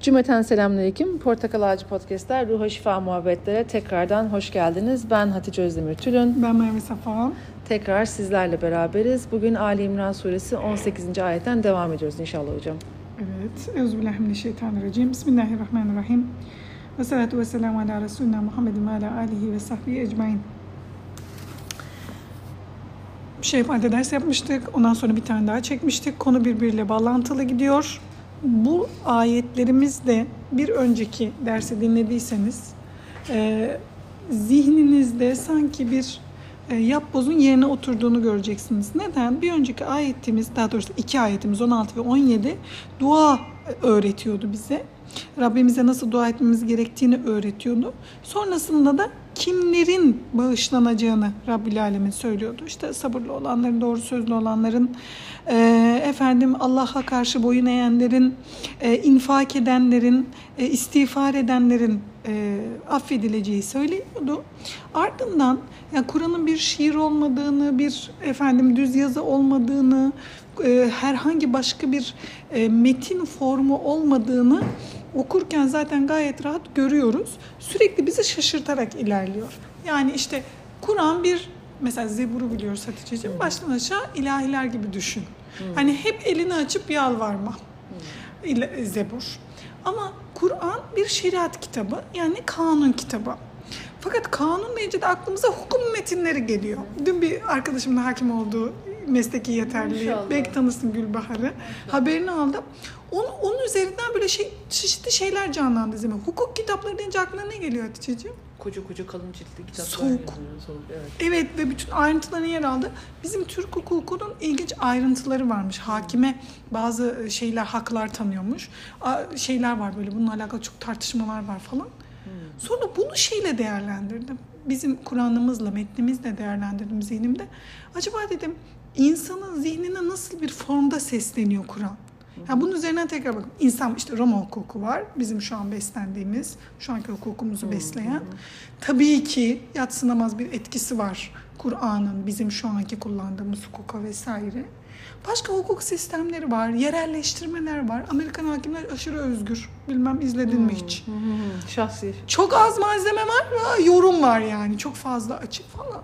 Cümleten selamünaleyküm. Portakal Ağacı Podcast'ler Ruha Şifa Muhabbetlere tekrardan hoş geldiniz. Ben Hatice Özdemir Tülün. Ben Merve Safa. Tekrar sizlerle beraberiz. Bugün Ali İmran Suresi 18. ayetten devam ediyoruz inşallah hocam. Evet. Euzubillahimineşşeytanirracim. Bismillahirrahmanirrahim. Ve salatu ve selamu ala Resulina Muhammedin ve ala alihi ve sahbihi ecmain. Şey ifade ders yapmıştık. Ondan sonra bir tane daha çekmiştik. Konu birbiriyle bağlantılı gidiyor. Bu ayetlerimizde bir önceki dersi dinlediyseniz e, zihninizde sanki bir e, yapbozun yerine oturduğunu göreceksiniz. Neden? Bir önceki ayetimiz, daha doğrusu iki ayetimiz 16 ve 17 dua öğretiyordu bize. Rabbimize nasıl dua etmemiz gerektiğini öğretiyordu. Sonrasında da kimlerin bağışlanacağını Rabbül Alemin söylüyordu. İşte sabırlı olanların, doğru sözlü olanların, e, efendim Allah'a karşı boyun eğenlerin, e, infak edenlerin, e, istiğfar edenlerin e, affedileceği söyleniyordu. Ardından yani Kur'an'ın bir şiir olmadığını, bir efendim düz yazı olmadığını, e, herhangi başka bir e, metin formu olmadığını okurken zaten gayet rahat görüyoruz. Sürekli bizi şaşırtarak ilerliyor. Yani işte Kur'an bir mesela Zebur'u biliyoruz Hatice'ciğim. Baştan aşağı ilahiler gibi düşün. Hmm. Hani hep elini açıp yalvarma. Hmm. Zebur. Ama Kur'an bir şeriat kitabı yani kanun kitabı. Fakat kanun deyince de aklımıza hukum metinleri geliyor. Dün bir arkadaşımla hakim olduğu mesleki yeterli. Belki tanısın Gülbahar'ı. Haberini aldım. Onun, onun üzerinden böyle şey çeşitli şeyler canlandı zihme. Hukuk kitapları deyince aklına ne geliyor Hatice'ciğim? Koca koca kalın ciltli kitaplar. Soğuk. Soğuk evet. evet ve bütün ayrıntılarını yer aldı. Bizim Türk hukukunun ilginç ayrıntıları varmış. Hakime bazı şeyler, haklar tanıyormuş. Şeyler var böyle bununla alakalı çok tartışmalar var falan. Hmm. Sonra bunu şeyle değerlendirdim. Bizim Kur'an'ımızla, metnimizle değerlendirdim zihnimde. Acaba dedim insanın zihnine nasıl bir formda sesleniyor Kur'an? Yani bunun üzerinden tekrar bakın. İnsan işte Roma hukuku var. Bizim şu an beslendiğimiz, şu anki hukukumuzu besleyen. Tabii ki yatsınamaz bir etkisi var Kur'an'ın bizim şu anki kullandığımız hukuka vesaire. Başka hukuk sistemleri var, yerelleştirmeler var. Amerikan hakimler aşırı özgür. Bilmem izledin mi hiç? Şahsi. Çok az malzeme var, yorum var yani. Çok fazla açık falan.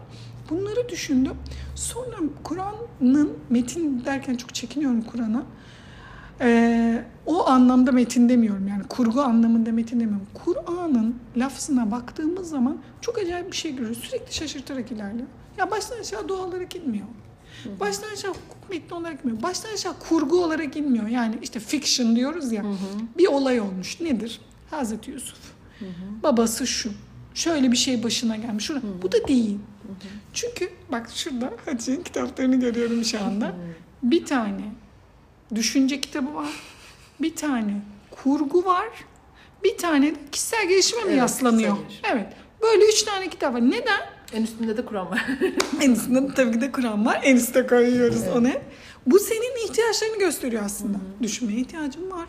Bunları düşündüm. Sonra Kur'an'ın metin derken çok çekiniyorum Kur'an'a. Ee, o anlamda metin demiyorum yani kurgu anlamında metin demiyorum. Kur'an'ın lafzına baktığımız zaman çok acayip bir şey görüyoruz. Sürekli şaşırtarak ilerliyor. Ya baştan aşağı dua olarak inmiyor. Baştan aşağı hukuk metni olarak inmiyor. Baştan aşağı kurgu olarak inmiyor. Yani işte fiction diyoruz ya. Hı hı. Bir olay olmuş. Nedir? Hazreti Yusuf. Hı hı. Babası şu. Şöyle bir şey başına gelmiş. Şurada. Bu da değil. Çünkü bak şurada Hatice'nin kitaplarını görüyorum şu anda. Bir tane düşünce kitabı var. Bir tane kurgu var. Bir tane de kişisel gelişime mi evet, yaslanıyor? Evet. Böyle üç tane kitap var. Neden? En üstünde de Kur'an var. en üstünde de tabii ki de Kur'an var. En üstte koyuyoruz evet. onu. Bu senin ihtiyaçlarını gösteriyor aslında. Hı-hı. Düşünmeye ihtiyacım var.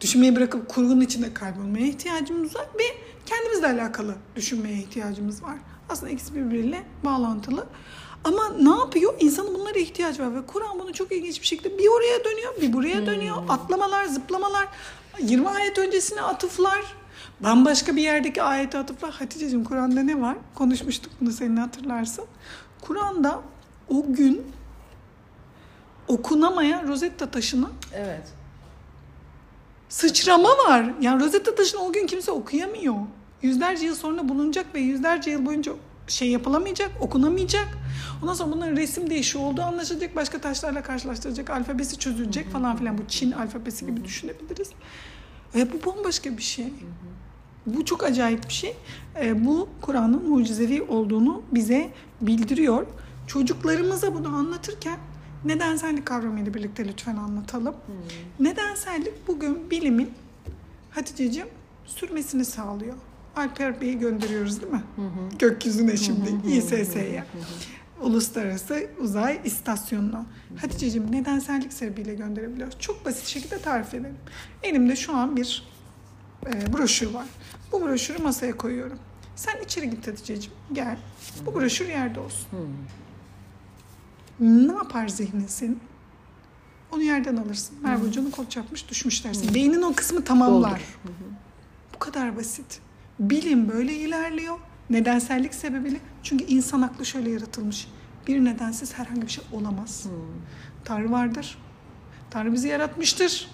Düşünmeyi bırakıp kurgunun içinde kaybolmaya ihtiyacımız var ve kendimizle alakalı düşünmeye ihtiyacımız var. Aslında ikisi birbiriyle bağlantılı. Ama ne yapıyor? İnsanın bunlara ihtiyacı var ve Kur'an bunu çok ilginç bir şekilde bir oraya dönüyor, bir buraya hmm. dönüyor. Hmm. Atlamalar, zıplamalar, 20 ayet öncesine atıflar, bambaşka bir yerdeki ayete atıflar. Hatice'cim Kur'an'da ne var? Konuşmuştuk bunu senin hatırlarsın. Kur'an'da o gün okunamayan Rosetta taşını evet. Sıçrama var. Yani Rosetta taşını o gün kimse okuyamıyor. Yüzlerce yıl sonra bulunacak ve yüzlerce yıl boyunca şey yapılamayacak, okunamayacak. Ondan sonra bunların resim değişi olduğu anlaşılacak. Başka taşlarla karşılaştıracak. Alfabesi çözülecek falan filan. Bu Çin alfabesi gibi düşünebiliriz. Ve bu bambaşka bir şey. Bu çok acayip bir şey. E, bu Kur'an'ın mucizevi olduğunu bize bildiriyor. Çocuklarımıza bunu anlatırken nedensellik kavramıyla birlikte lütfen anlatalım. Hmm. Nedensellik bugün bilimin Hatice'cim sürmesini sağlıyor. Alper Bey'i gönderiyoruz değil mi? Hı hı. Gökyüzüne şimdi İSS'ye. Uluslararası Uzay İstasyonu'na. Hatice'cim nedensellik sebebiyle gönderebiliyoruz. Çok basit şekilde tarif edelim. Elimde şu an bir e, broşür var. Bu broşürü masaya koyuyorum. Sen içeri git Hatice'cim. Gel. Bu broşür yerde olsun. Ne yapar zihnin senin? Onu yerden alırsın. Merve Hoca'nın kol çarpmış düşmüş dersin. Beynin o kısmı tamamlar. Hı hı. Bu kadar basit. Bilim böyle ilerliyor. Nedensellik sebebiyle. Çünkü insan aklı şöyle yaratılmış. Bir nedensiz herhangi bir şey olamaz. Tanrı vardır. Tanrı bizi yaratmıştır.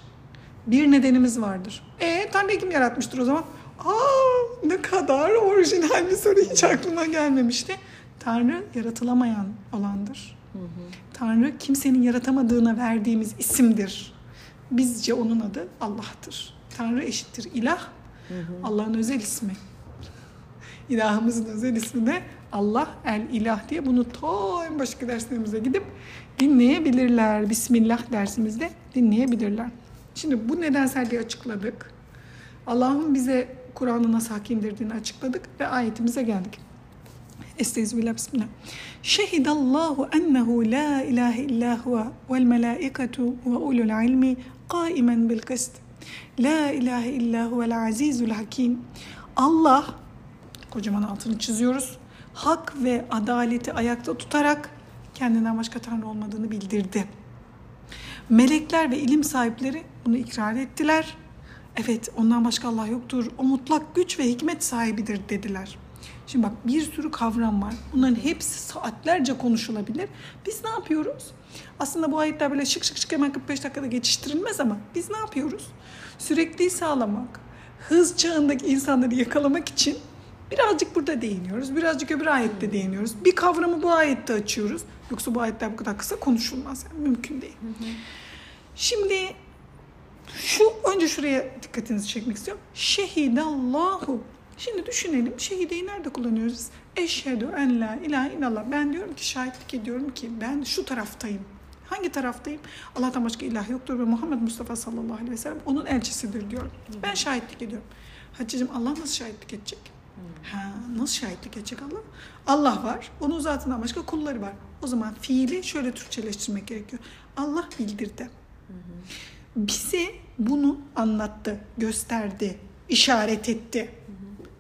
Bir nedenimiz vardır. E Tanrı kim yaratmıştır o zaman? Aa ne kadar orijinal bir soru hiç aklıma gelmemişti. Tanrı yaratılamayan olandır. Tanrı kimsenin yaratamadığına verdiğimiz isimdir. Bizce onun adı Allah'tır. Tanrı eşittir ilah. Allah'ın özel ismi. İlahımızın özel ismi de Allah el ilah diye bunu ta en başka derslerimize gidip dinleyebilirler. Bismillah dersimizde dinleyebilirler. Şimdi bu nedenselliği açıkladık. Allah'ın bize Kur'an'ı nasıl hak açıkladık ve ayetimize geldik. Estağfirullah bismillah. Şehidallahu ennehu la ilahe illa huve vel melaiketu ve ulul ilmi kaimen bil kıst. La ilahe illa huvel azizul hakim. Allah kocaman altını çiziyoruz. Hak ve adaleti ayakta tutarak kendinden başka tanrı olmadığını bildirdi. Melekler ve ilim sahipleri bunu ikrar ettiler. Evet ondan başka Allah yoktur. O mutlak güç ve hikmet sahibidir dediler. Şimdi bak bir sürü kavram var. Bunların hepsi saatlerce konuşulabilir. Biz ne yapıyoruz? Aslında bu ayetler böyle şık şık şık hemen 45 dakikada geçiştirilmez ama biz ne yapıyoruz? Sürekli sağlamak, hız çağındaki insanları yakalamak için birazcık burada değiniyoruz. Birazcık öbür ayette değiniyoruz. Bir kavramı bu ayette açıyoruz. Yoksa bu ayetler bu kadar kısa konuşulmaz. Yani mümkün değil. Şimdi şu önce şuraya dikkatinizi çekmek istiyorum. Şehidallahu. Şimdi düşünelim. Şehideyi nerede kullanıyoruz? biz? Eşhedü en la ilahe illallah. Ben diyorum ki şahitlik ediyorum ki ben şu taraftayım. Hangi taraftayım? Allah'tan başka ilah yoktur ve Muhammed Mustafa sallallahu aleyhi ve sellem onun elçisidir diyorum. Ben şahitlik ediyorum. Hatice'cim Allah nasıl şahitlik edecek? Ha, nasıl şahitlik edecek Allah? Allah var. Onun zatından başka kulları var. O zaman fiili şöyle Türkçeleştirmek gerekiyor. Allah bildirdi. Bize bunu anlattı, gösterdi, işaret etti.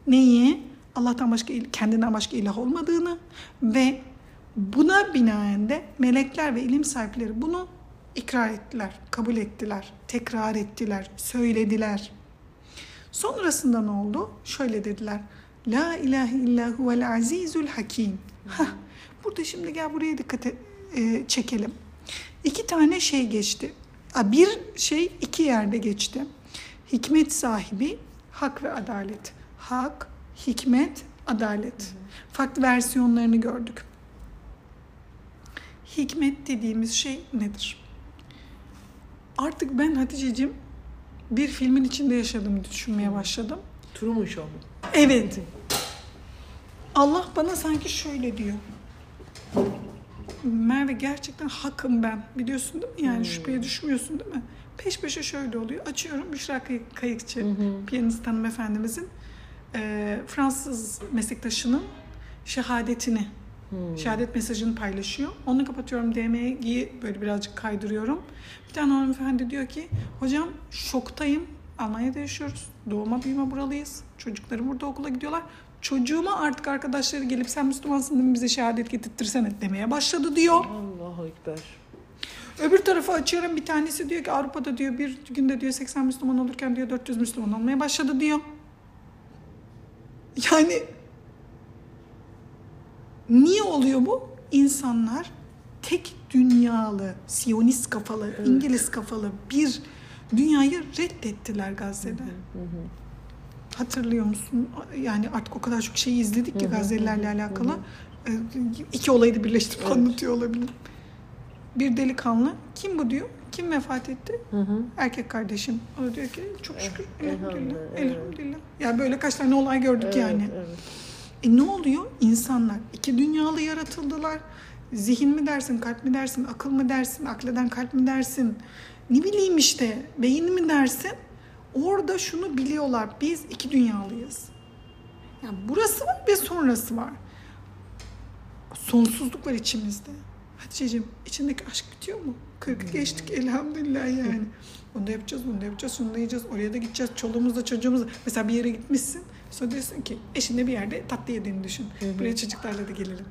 Neyi? Allah'tan başka, kendinden başka ilah olmadığını ve buna binaen de melekler ve ilim sahipleri bunu ikrar ettiler, kabul ettiler, tekrar ettiler, söylediler. Sonrasında ne oldu? Şöyle dediler. La ilahe illa huvel azizul hakim. Hah, burada şimdi gel buraya dikkat e- e, çekelim. İki tane şey geçti. Bir şey iki yerde geçti. Hikmet sahibi, hak ve adalet. Hak, hikmet, adalet. Farklı versiyonlarını gördük. Hikmet dediğimiz şey nedir? Artık ben Hatice'cim bir filmin içinde yaşadığımı düşünmeye başladım. Truman Show mu? Evet. Allah bana sanki şöyle diyor. Merve gerçekten hakım ben. Biliyorsun değil mi? Yani şüpheye düşmüyorsun değil mi? Peş peşe şöyle oluyor. Açıyorum Büşra Kay- Kayıkçı, piyanist hanımefendimizin e, Fransız meslektaşının şehadetini, şehadet mesajını paylaşıyor. Onu kapatıyorum DM'yi böyle birazcık kaydırıyorum. Bir tane hanımefendi diyor ki hocam şoktayım. Almanya'da yaşıyoruz. Doğuma büyüme buralıyız. Çocuklarım burada okula gidiyorlar. Çocuğuma artık arkadaşları gelip sen Müslümansın değil mi bize şehadet getirtirsene demeye başladı diyor. Allahu Ekber. Öbür tarafı açıyorum bir tanesi diyor ki Avrupa'da diyor bir günde diyor 80 Müslüman olurken diyor 400 Müslüman olmaya başladı diyor. Yani niye oluyor bu? İnsanlar tek dünyalı, Siyonist kafalı, İngiliz kafalı bir dünyayı reddettiler Gazze'de. Hatırlıyor musun? Yani artık o kadar çok şey izledik ki Gazze'lilerle alakalı. Ee, İki olayı da birleştirip Evet. anlatıyor olabilirim. Bir delikanlı, kim bu diyor? Kim vefat etti? Hı hı. Erkek kardeşim. O da diyor ki çok şükür. Eh, Elhamdülillah. elhamdülillah. Ya böyle kaç tane olay gördük Evet, yani. evet. E ne oluyor? İnsanlar iki dünyalı yaratıldılar. Zihin mi dersin, kalp mi dersin, akıl mı dersin, akleden kalp mi dersin? Ne bileyim işte, beyin mi dersin? Orada şunu biliyorlar. Biz iki dünyalıyız. Yani burası var ve sonrası var. Sonsuzluk var içimizde. Hatice'cim içindeki aşk bitiyor mu? Kırkı geçtik elhamdülillah yani. Onu da yapacağız, bunu da yapacağız, şunu da yiyeceğiz, oraya da gideceğiz, çoluğumuzla çocuğumuzla. Mesela bir yere gitmişsin, Sonra diyorsun ki eşinle bir yerde tatlı yediğini düşün. Buraya çocuklarla da gelelim.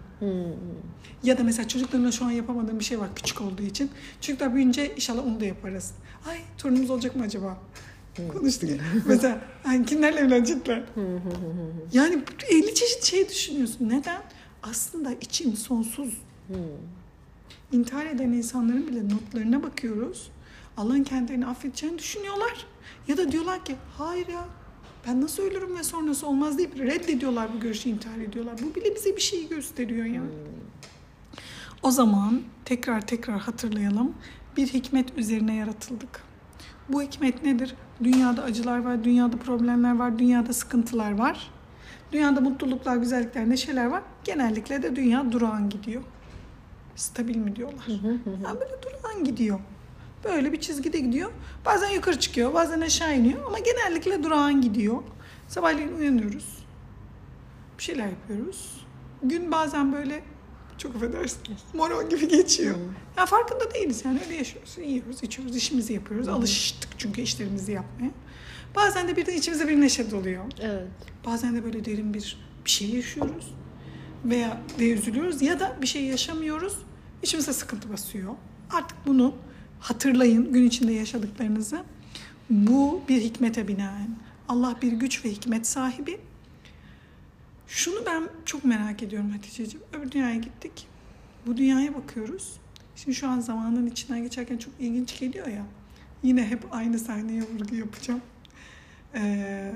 Ya da mesela çocuklarına şu an yapamadığım bir şey var küçük olduğu için. Çocuklar büyüyünce inşallah onu da yaparız. Ay torunumuz olacak mı acaba? Konuştuk mesela hani kimlerle evlenecekler? yani 50 çeşit şey düşünüyorsun. Neden? Aslında için sonsuz. İntihar eden insanların bile notlarına bakıyoruz. Allah'ın kendilerini affedeceğini düşünüyorlar. Ya da diyorlar ki hayır ya ben nasıl ölürüm ve sonrası olmaz deyip reddediyorlar bu görüşü intihar ediyorlar. Bu bile bize bir şeyi gösteriyor yani. O zaman tekrar tekrar hatırlayalım. Bir hikmet üzerine yaratıldık. Bu hikmet nedir? Dünyada acılar var, dünyada problemler var, dünyada sıkıntılar var. Dünyada mutluluklar, güzellikler, neşeler var. Genellikle de dünya durağan gidiyor. Stabil mi diyorlar? Yani böyle durağan gidiyor. Böyle bir çizgide gidiyor. Bazen yukarı çıkıyor, bazen aşağı iniyor ama genellikle durağan gidiyor. Sabahleyin uyanıyoruz. Bir şeyler yapıyoruz. Gün bazen böyle çok affedersin moron gibi geçiyor. Ya farkında değiliz yani öyle yaşıyoruz. Yiyoruz, içiyoruz, işimizi yapıyoruz. Alıştık çünkü işlerimizi yapmaya. Bazen de birden içimize bir neşe doluyor. Evet. Bazen de böyle derin bir bir şey yaşıyoruz. Veya de üzülüyoruz ya da bir şey yaşamıyoruz. İçimize sıkıntı basıyor. Artık bunu hatırlayın gün içinde yaşadıklarınızı. Bu bir hikmete binaen. Allah bir güç ve hikmet sahibi. Şunu ben çok merak ediyorum Hatice'ciğim. Öbür dünyaya gittik. Bu dünyaya bakıyoruz. Şimdi şu an zamanın içinden geçerken çok ilginç geliyor ya. Yine hep aynı sahneye vurgu yapacağım. Ee,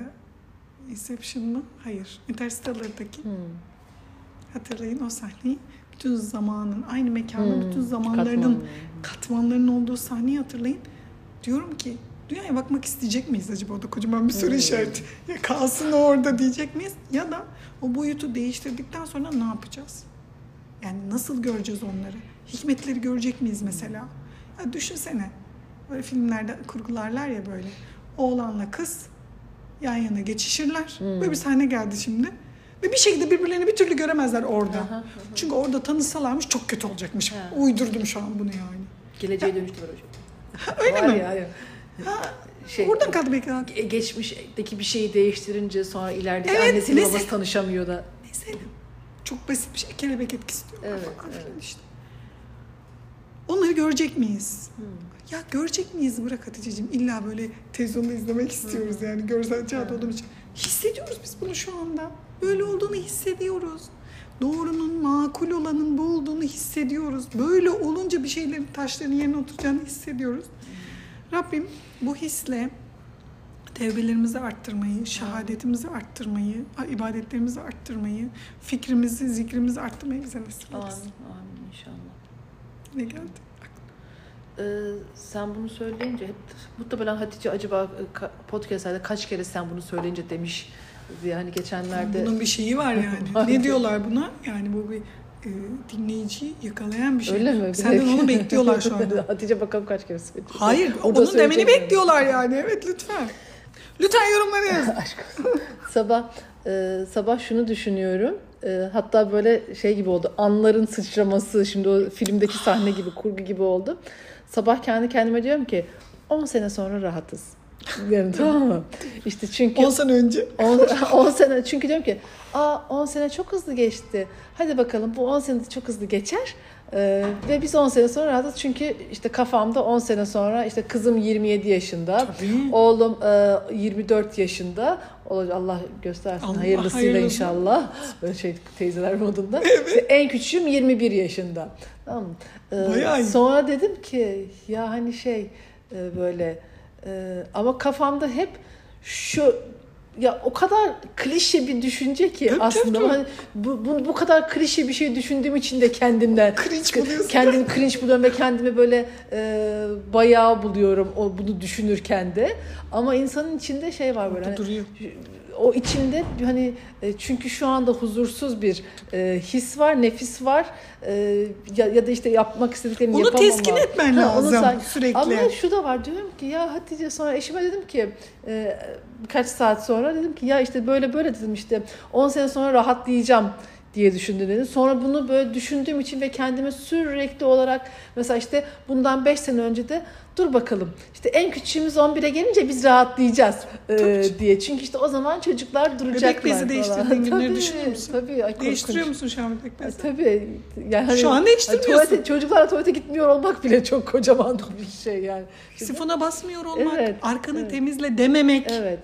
Inception mı? Hayır. Interstellar'daki Hmm. Hatırlayın o sahneyi. Bütün zamanın, aynı mekanın, Hmm, bütün zamanlarının katmanlı. katmanların olduğu sahneyi hatırlayın. Diyorum ki dünyaya bakmak isteyecek miyiz acaba? O da kocaman bir soru Hmm. işareti. Ya kalsın orada diyecek miyiz? Ya da o boyutu değiştirdikten sonra ne yapacağız? Yani nasıl göreceğiz onları? Hikmetleri görecek miyiz mesela? Ya düşünsene. Böyle filmlerde kurgularlar ya böyle. Oğlanla kız yan yana geçişirler. Hmm. Böyle bir sahne geldi şimdi. Ve bir şekilde birbirlerini bir türlü göremezler orada. Aha, aha. Çünkü orada tanışsalarmış çok kötü olacakmış. Ha. Uydurdum şu an bunu yani. Geleceğe dönüştü var hocam. Öyle Var mi? Ya, ya. Ha, Şey, oradan kaldı belki. geçmişteki bir şeyi değiştirince sonra ileride Evet, annesiyle babası tanışamıyor da. Mesela çok basit bir şey. Kelebek etkisi diyorlar Evet, falan evet. işte. Onları görecek miyiz? Hmm. Ya görecek miyiz bırak Hatice'ciğim. İlla böyle televizyonda izlemek istiyoruz yani görsel çağda olduğumuz için. Hissediyoruz biz bunu şu anda. Böyle olduğunu hissediyoruz. Doğrunun, makul olanın bu olduğunu hissediyoruz. Böyle olunca bir şeylerin taşların yerine oturacağını hissediyoruz. Rabbim bu hisle tevbelerimizi arttırmayı, şehadetimizi arttırmayı, ibadetlerimizi arttırmayı, fikrimizi, zikrimizi arttırmayı bize nasip Amin, eylesin. amin inşallah. Ne geldi? Ee, sen bunu söyleyince hep muhtemelen Hatice acaba e, podcastlerde kaç kere sen bunu söyleyince demiş diye hani geçenlerde Bunun bir şeyi var yani. Ne diyorlar buna? Yani bu bir e, dinleyiciyi yakalayan bir şey. öyle mi? Senden onu bekliyorlar şu anda. Hatice bakalım kaç kere söyledi. Hayır, Burada onu demeni söyleyecek bekliyorlar yani. Evet lütfen. Lütfen yorumlara yazın. Sabah e, sabah şunu düşünüyorum. E, hatta böyle şey gibi oldu. Anların sıçraması şimdi o filmdeki sahne gibi kurgu gibi oldu. Sabah kendi kendime diyorum ki 10 sene sonra rahatız. Yani, tamam mı? İşte çünkü 10 sene önce. 10 sene çünkü diyorum ki aa 10 sene çok hızlı geçti. Hadi bakalım bu 10 sene de çok hızlı geçer. Ee, ve biz 10 sene sonra rahatız çünkü işte kafamda 10 sene sonra işte kızım 27 yaşında, Tabii. oğlum e, 24 yaşında. Allah göstersin Allah hayırlısıyla hayırlısı. inşallah. Böyle şey teyzeler modunda. İşte en küçüğüm 21 yaşında. Tamam? Ee, sonra dedim ki ya hani şey e, böyle e, ama kafamda hep şu ya o kadar klişe bir düşünce ki Tabii, tabii, aslında tabii. Hani bu, bu, bu kadar klişe bir şey düşündüğüm için de kendimden Cringe buluyorsun. kendimi cringe buluyorum ve kendimi böyle e, bayağı buluyorum o bunu düşünürken de ama insanın içinde şey var böyle hani, duruyor. O içinde hani e, çünkü şu anda huzursuz bir e, his var, nefis var e, ya, ya da işte yapmak istediklerini Onu yapamama. teskin etmen Ha, onu lazım sen- sürekli. Ama şu da var diyorum ki ya Hatice sonra eşime dedim ki e, birkaç saat sonra dedim ki ya işte böyle böyle dedim işte 10 sene sonra rahatlayacağım diye düşündüm dedi. Sonra bunu böyle düşündüğüm için ve kendime sürekli olarak mesela işte bundan 5 sene önce de dur bakalım işte en küçüğümüz 11'e gelince biz rahatlayacağız e, diye. Çünkü işte o zaman çocuklar duracaklar Bebek bezi değiştirdiğin günleri Tabii, düşünüyor musun? Tabii. Ay, Değiştiriyor musun şu an bebek bezi? Tabii. Yani hani, Şu an değiştirmiyorsun. Tuvalete, çocuklarla tuvalete gitmiyor olmak bile çok kocaman bir şey yani. Sifona basmıyor olmak, Evet, arkanı evet. temizle dememek. Evet.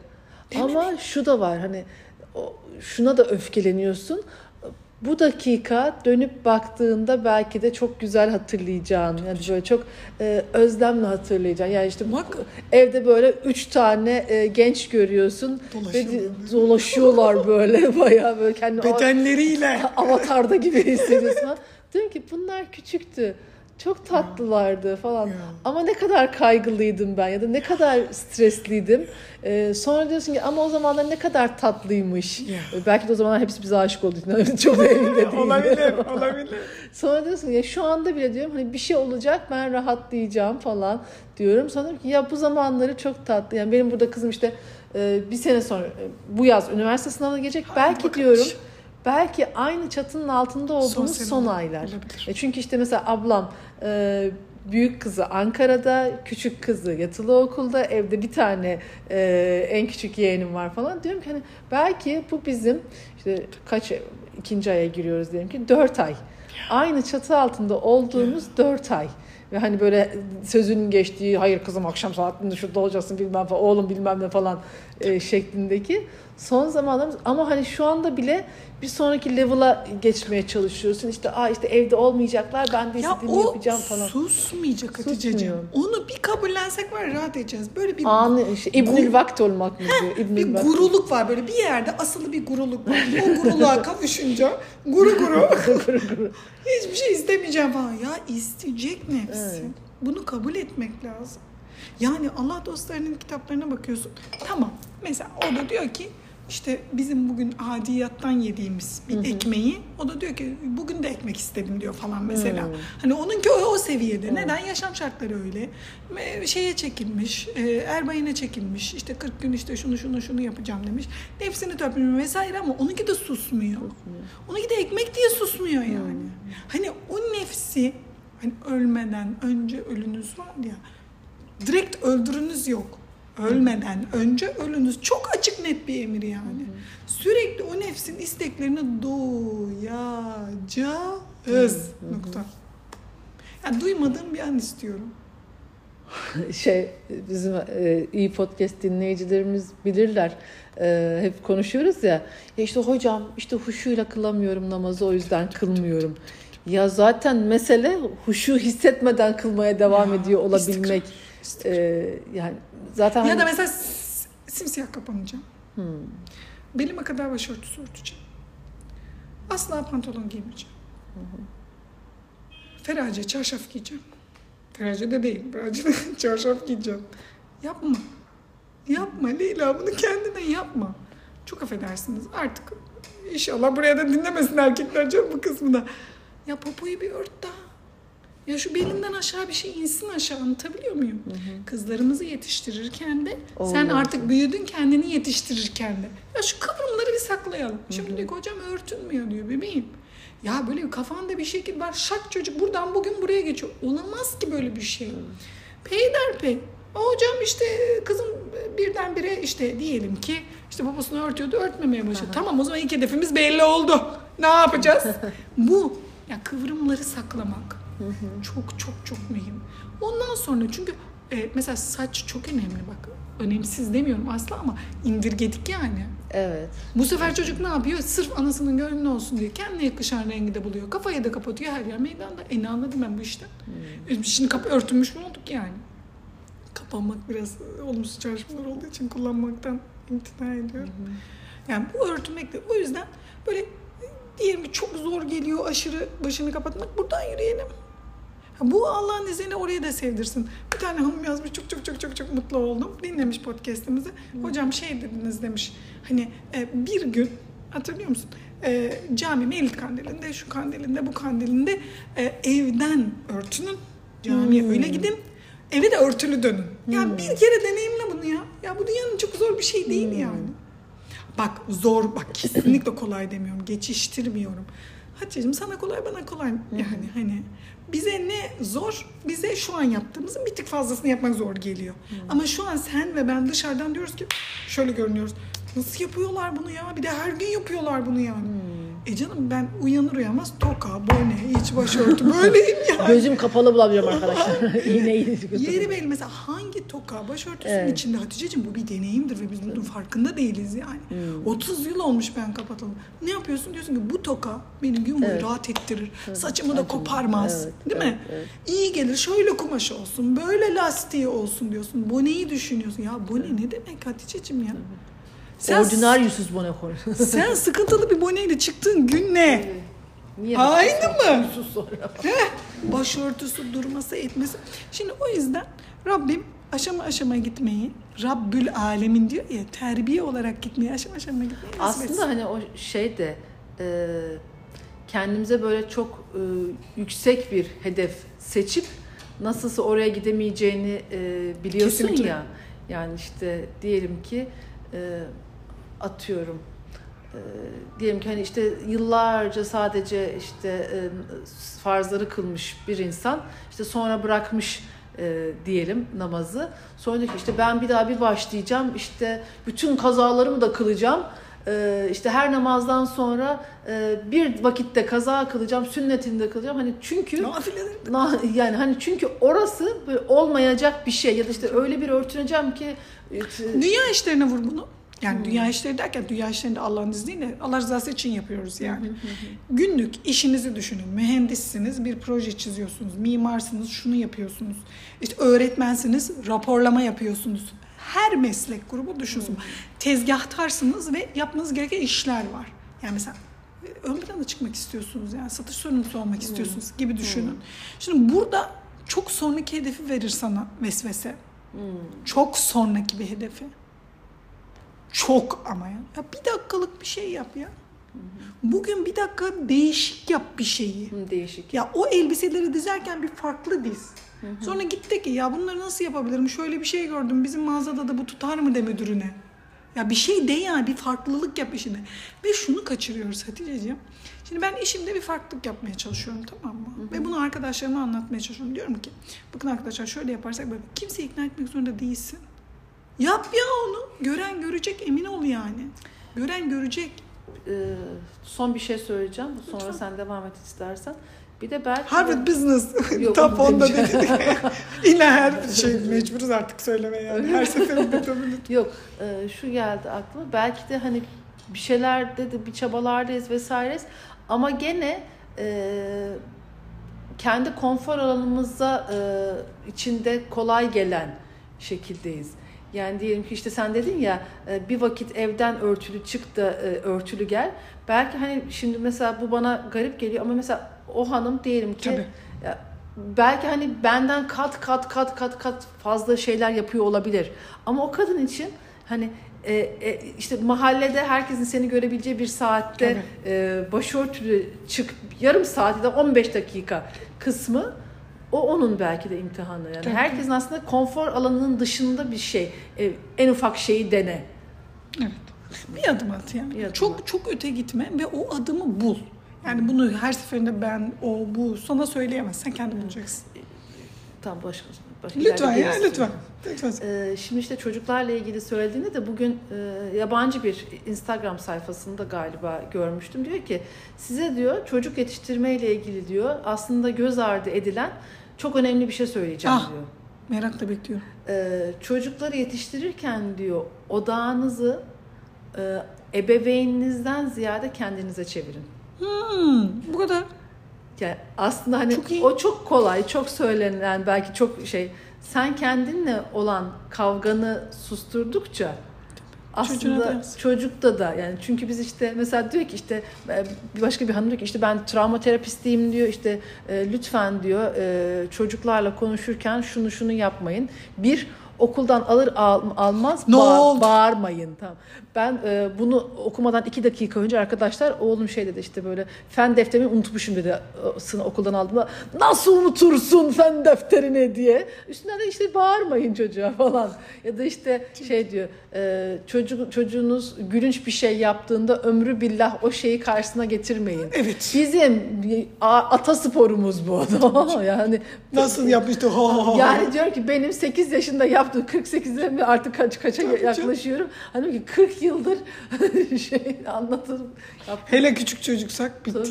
Dememek. Ama şu da var hani o- şuna da öfkeleniyorsun. Bu dakika dönüp baktığında belki de çok güzel hatırlayacağın, yani böyle çok e, özlemle hatırlayacağın. Yani işte Bak. evde böyle üç tane e, genç görüyorsun ve dolaşıyorlar böyle bayağı böyle kendi Bedenleriyle. avatarda gibi hissediyorsun. Diyorum ki bunlar küçüktü. Çok tatlılardı falan. Ya. Ama ne kadar kaygılıydım ben ya da ne kadar stresliydim. Ee, sonra diyorsun ki ama o zamanlar ne kadar tatlıymış. Ya. Ee, Belki de o zaman hepsi bize aşık olduğu için çok emin de değilim. olabilir, olabilir. Sonra diyorsun ya şu anda bile diyorum hani bir şey olacak ben rahatlayacağım falan diyorum. Sonra diyorum ki ya bu zamanları çok tatlı. Yani benim burada kızım işte e, bir sene sonra e, bu yaz üniversite sınavına girecek. Hadi belki bakalım. diyorum belki aynı çatının altında olduğumuz son, olur- aylar. olabilir. E çünkü işte mesela ablam e, büyük kızı Ankara'da, küçük kızı yatılı okulda, evde bir tane e, en küçük yeğenim var falan. Diyorum ki hani belki bu bizim işte kaç ikinci aya giriyoruz diyelim ki dört ay. Aynı çatı altında olduğumuz dört ay. Ve hani böyle sözünün geçtiği hayır kızım akşam saatinde şurada olacaksın bilmem falan oğlum bilmem ne falan e, şeklindeki son zamanlarımız ama hani şu anda bile bir sonraki level'a geçmeye çalışıyorsun. İşte aa işte evde olmayacaklar ben de Ya istediğimi o yapacağım falan. susmayacak Hatice'ciğim. Onu bir kabullensek var ya, rahat edeceğiz. Böyle bir Anı işte İbnül Vakt olmak mı diyor? İbnül bir Vakt. guruluk var böyle bir yerde asılı bir guruluk var. O guruluğa kavuşunca guru guru hiçbir şey istemeyeceğim falan. Ya isteyecek nefsi. Evet. Bunu kabul etmek lazım. Yani Allah dostlarının kitaplarına bakıyorsun. Tamam. Mesela o da diyor ki işte bizim bugün adiyattan yediğimiz bir ekmeği o da diyor ki bugün de ekmek istedim diyor falan mesela. Hı. Hani onunki o, o seviyede. Neden? Yaşam şartları öyle. Şeye çekilmiş, e, erbayına çekilmiş. İşte 40 gün işte şunu şunu şunu yapacağım demiş. Nefsini töpmüyor vesaire ama onunki de susmuyor. Onunki de ekmek diye susmuyor yani. Hani o nefsi hani ölmeden önce ölünüz var ya direkt öldürünüz yok. Ölmeden önce ölünüz. Çok açık net bir emir yani. Sürekli o nefsin isteklerini doyacağız. Nokta. Yani duymadığım bir an istiyorum. şey bizim e, iyi podcast dinleyicilerimiz bilirler. E, hep konuşuyoruz ya. Ya işte hocam işte huşuyla kılamıyorum namazı o yüzden kılmıyorum. Ya zaten mesele huşu hissetmeden kılmaya devam Ya, ediyor olabilmek. istikrar. E, yani zaten Ya hani- da mesela simsiyah kapanacağım. Hmm. Belime kadar başörtüsü örteceğim. Asla pantolon giymeyeceğim. Ferace çarşaf giyeceğim. Ferace de değil. Ferace de çarşaf giyeceğim. Yapma. Yapma Leyla bunu kendine yapma. Çok affedersiniz artık inşallah buraya da dinlemesin erkekler canım bu kısmında. Ya popoyu bir ört daha. Ya şu belinden aşağı bir şey insin aşağı anlatabiliyor muyum? Kızlarımızı yetiştirirken de sen Olmaz. artık büyüdün kendini yetiştirirken de. Ya şu kıvrımları bir saklayalım. Şimdi diyor hocam örtünmüyor diyor bebeğim. Ya böyle kafanda bir şekil var. Şak çocuk buradan bugün buraya geçiyor. Olamaz ki böyle bir şey. Peyderpey. Hocam işte kızım birdenbire işte diyelim ki işte babasını örtüyordu örtmemeye başladı. Tamam o zaman ilk hedefimiz belli oldu. Ne yapacağız? Bu ya kıvrımları saklamak çok çok çok mühim. Ondan sonra çünkü e, mesela saç çok önemli bak. Önemsiz demiyorum asla ama indirgedik yani. Evet. Bu sefer çocuk ne yapıyor? Sırf anasının gönlü olsun diye kendine yakışan rengi de buluyor. Kafayı da kapatıyor her yer meydanda. E ne anladım ben bu işten? E, Şimdi kapı örtülmüş mü olduk yani? Kapanmak biraz olumsuz çalışmalar olduğu için kullanmaktan imtina ediyorum. Yani bu örtünmek de o yüzden böyle diyelim ki çok zor geliyor aşırı başını kapatmak buradan yürüyelim. Bu Allah'ın izniyle oraya da sevdirsin. Bir tane hanım yazmış çok çok çok çok çok mutlu oldum. Dinlemiş podcast'imizi. Hocam şey dediniz demiş. Hani e, bir gün hatırlıyor musun? E, cami Mevlid kandilinde, şu kandilinde, bu kandilinde e, evden örtünün. Camiye Hmm. öyle gidin. Eve de örtülü dönün. Ya bir kere deneyimle bunu ya. Ya bu dünyanın çok zor bir şey değil yani. Bak zor bak kesinlikle kolay demiyorum. Geçiştirmiyorum. Hatice'cim sana kolay bana kolay. Yani hani bize ne zor? Bize şu an yaptığımızın bir tık fazlasını yapmak zor geliyor. Ama şu an sen ve ben dışarıdan diyoruz ki şöyle görünüyoruz. Nasıl yapıyorlar bunu ya? Bir de her gün yapıyorlar bunu yani. E canım ben uyanır uyanmaz toka, bone, iç başörtü böyleyim yani. Gözüm kapalı bulabiliyorum arkadaşlar. İğneyi Yeri belli mesela hangi toka başörtüsünün Evet. içinde Hatice'cim bu bir deneyimdir ve biz bunun farkında değiliz yani. 30 yıl olmuş ben kapatalım. Ne yapıyorsun diyorsun ki bu toka benim gün boyu Evet. rahat ettirir. Saçımı da koparmaz. Evet, değil evet, mi? evet. İyi gelir şöyle kumaş olsun böyle lastiği olsun diyorsun. Boneyi düşünüyorsun. Ya bone ne demek Hatice'cim ya? Sen, Ordinaryusuz bone sen sıkıntılı bir boneyle çıktığın gün ne? Niye? Aynı mı? Sus sonra. Heh, başörtüsü durması etmesi. Şimdi o yüzden Rabbim aşama aşama gitmeyi, Rabbül Alemin diyor ya terbiye olarak gitmeyi, aşama aşama gitmeyi nasip etsin. Aslında hani o şey de e, kendimize böyle çok e, yüksek bir hedef seçip nasılsa oraya gidemeyeceğini e, biliyorsun Kesinlikle. ya. Yani işte diyelim ki e, atıyorum e, diyelim ki hani işte yıllarca sadece işte e, farzları kılmış bir insan işte sonra bırakmış e, diyelim namazı. Sonra diyor ki işte ben bir daha bir başlayacağım işte bütün kazalarımı da kılacağım. E, işte her namazdan sonra e, bir vakitte kaza kılacağım, sünnetini de kılacağım. Hani çünkü Na- yani hani çünkü orası böyle olmayacak bir şey ya da işte öyle bir örtüneceğim ki e, Dünya işlerine vur bunu. Yani dünya işleri derken dünya işlerini de Allah'ın izniyle Allah rızası için yapıyoruz yani. Günlük işinizi düşünün. Mühendissiniz, bir proje çiziyorsunuz. Mimarsınız, şunu yapıyorsunuz. İşte öğretmensiniz, raporlama yapıyorsunuz. Her meslek grubu düşünsün. Tezgahtarsınız ve yapmanız gereken işler var. Yani mesela e, ön plana çıkmak istiyorsunuz yani satış sorumlusu olmak istiyorsunuz gibi düşünün. Şimdi burada çok sonraki hedefi verir sana vesvese. Çok sonraki bir hedefi. Çok ama ya. Ya bir dakikalık bir şey yap ya. Bugün bir dakika değişik yap bir şeyi. Hı, değişik. Ya o elbiseleri dizerken bir farklı diz. Sonra gitti ki ya bunları nasıl yapabilirim? Şöyle bir şey gördüm. Bizim mağazada da bu tutar mı de müdürüne. Ya bir şey de yani bir farklılık yap işine. Ve şunu kaçırıyoruz Hatice'ciğim. Şimdi ben işimde bir farklılık yapmaya çalışıyorum tamam mı? Ve bunu arkadaşlarıma anlatmaya çalışıyorum. Diyorum ki bakın arkadaşlar şöyle yaparsak böyle. Kimseyi ikna etmek zorunda değilsin. Yap ya onu. Gören görecek emin ol yani. Gören görecek. Ee, son bir şey söyleyeceğim. Sonra sen devam et istersen. Bir de belki Harvard Business Yok, top onu 10'da demeyeceğim. dedik. Yine her şey mecburuz artık söylemeye yani. Her seferinde tabii. Yok e, şu geldi aklıma. Belki de hani bir şeylerde de bir çabalardayız vesaireyiz. Ama gene e, kendi konfor alanımıza e, içinde kolay gelen şekildeyiz. Yani diyelim ki işte sen dedin ya e, bir vakit evden örtülü çık da e, örtülü gel. Belki hani şimdi mesela bu bana garip geliyor ama mesela o hanım diyelim ki Tabii. belki hani benden kat kat kat kat kat fazla şeyler yapıyor olabilir. Ama o kadın için hani e, e, işte mahallede herkesin seni görebileceği bir saatte Tabii. e, başörtülü çık yarım saat ya da 15 dakika kısmı o onun belki de imtihanı. Yani herkesin aslında konfor alanının dışında bir şey. e, en ufak şeyi dene. Evet. Bir adım at yani. Bir adım çok at. çok öte gitme ve o adımı bul. Yani bunu her seferinde ben, o, bu sana söyleyemezsen kendi bulacaksın. Tamam başka. başka Lütfen ya lütfen. Lütfen. Ee, şimdi işte çocuklarla ilgili söylediğinde de bugün e, yabancı bir Instagram sayfasında galiba görmüştüm. Diyor ki size diyor çocuk yetiştirme ile ilgili diyor aslında göz ardı edilen çok önemli bir şey söyleyeceğim Ah. diyor. Merakla bekliyorum. Ee, çocukları yetiştirirken diyor odağınızı e, ebeveyninizden ziyade kendinize çevirin. Hmm, bu kadar. Yani aslında hani Çok iyi. o çok kolay, çok söylenen belki çok şey. Sen kendinle olan kavganı susturdukça aslında ders. çocukta da yani çünkü biz işte mesela diyor ki işte e, bir başka bir hanım diyor ki işte ben travmaterapistiyim diyor işte e, lütfen diyor e, çocuklarla konuşurken şunu şunu yapmayın. Bir okuldan alır al, almaz Ne bağır- oldu? bağırmayın. Tamam. Ben e, bunu okumadan iki dakika önce arkadaşlar oğlum şey dedi işte böyle fen defterimi unutmuşum dedi o sınav okuldan aldığımda. Nasıl unutursun fen defterini diye. Üstüne de işte bağırmayın çocuğa falan. Ya da işte şey diyor e, çocuk, çocuğunuz gülünç bir şey yaptığında ömrü billah o şeyi karşısına getirmeyin. Evet. Bizim a- atasporumuz bu. yani Nasıl yapmıştı? Ha, ha, ha. yani diyorum ki benim 8 yaşında yaptığım 48'e mi artık kaç kaça Tabii canım. yaklaşıyorum. Hani diyorum ki 40 yıldır şey anlatırım. Hele küçük çocuksak bittik.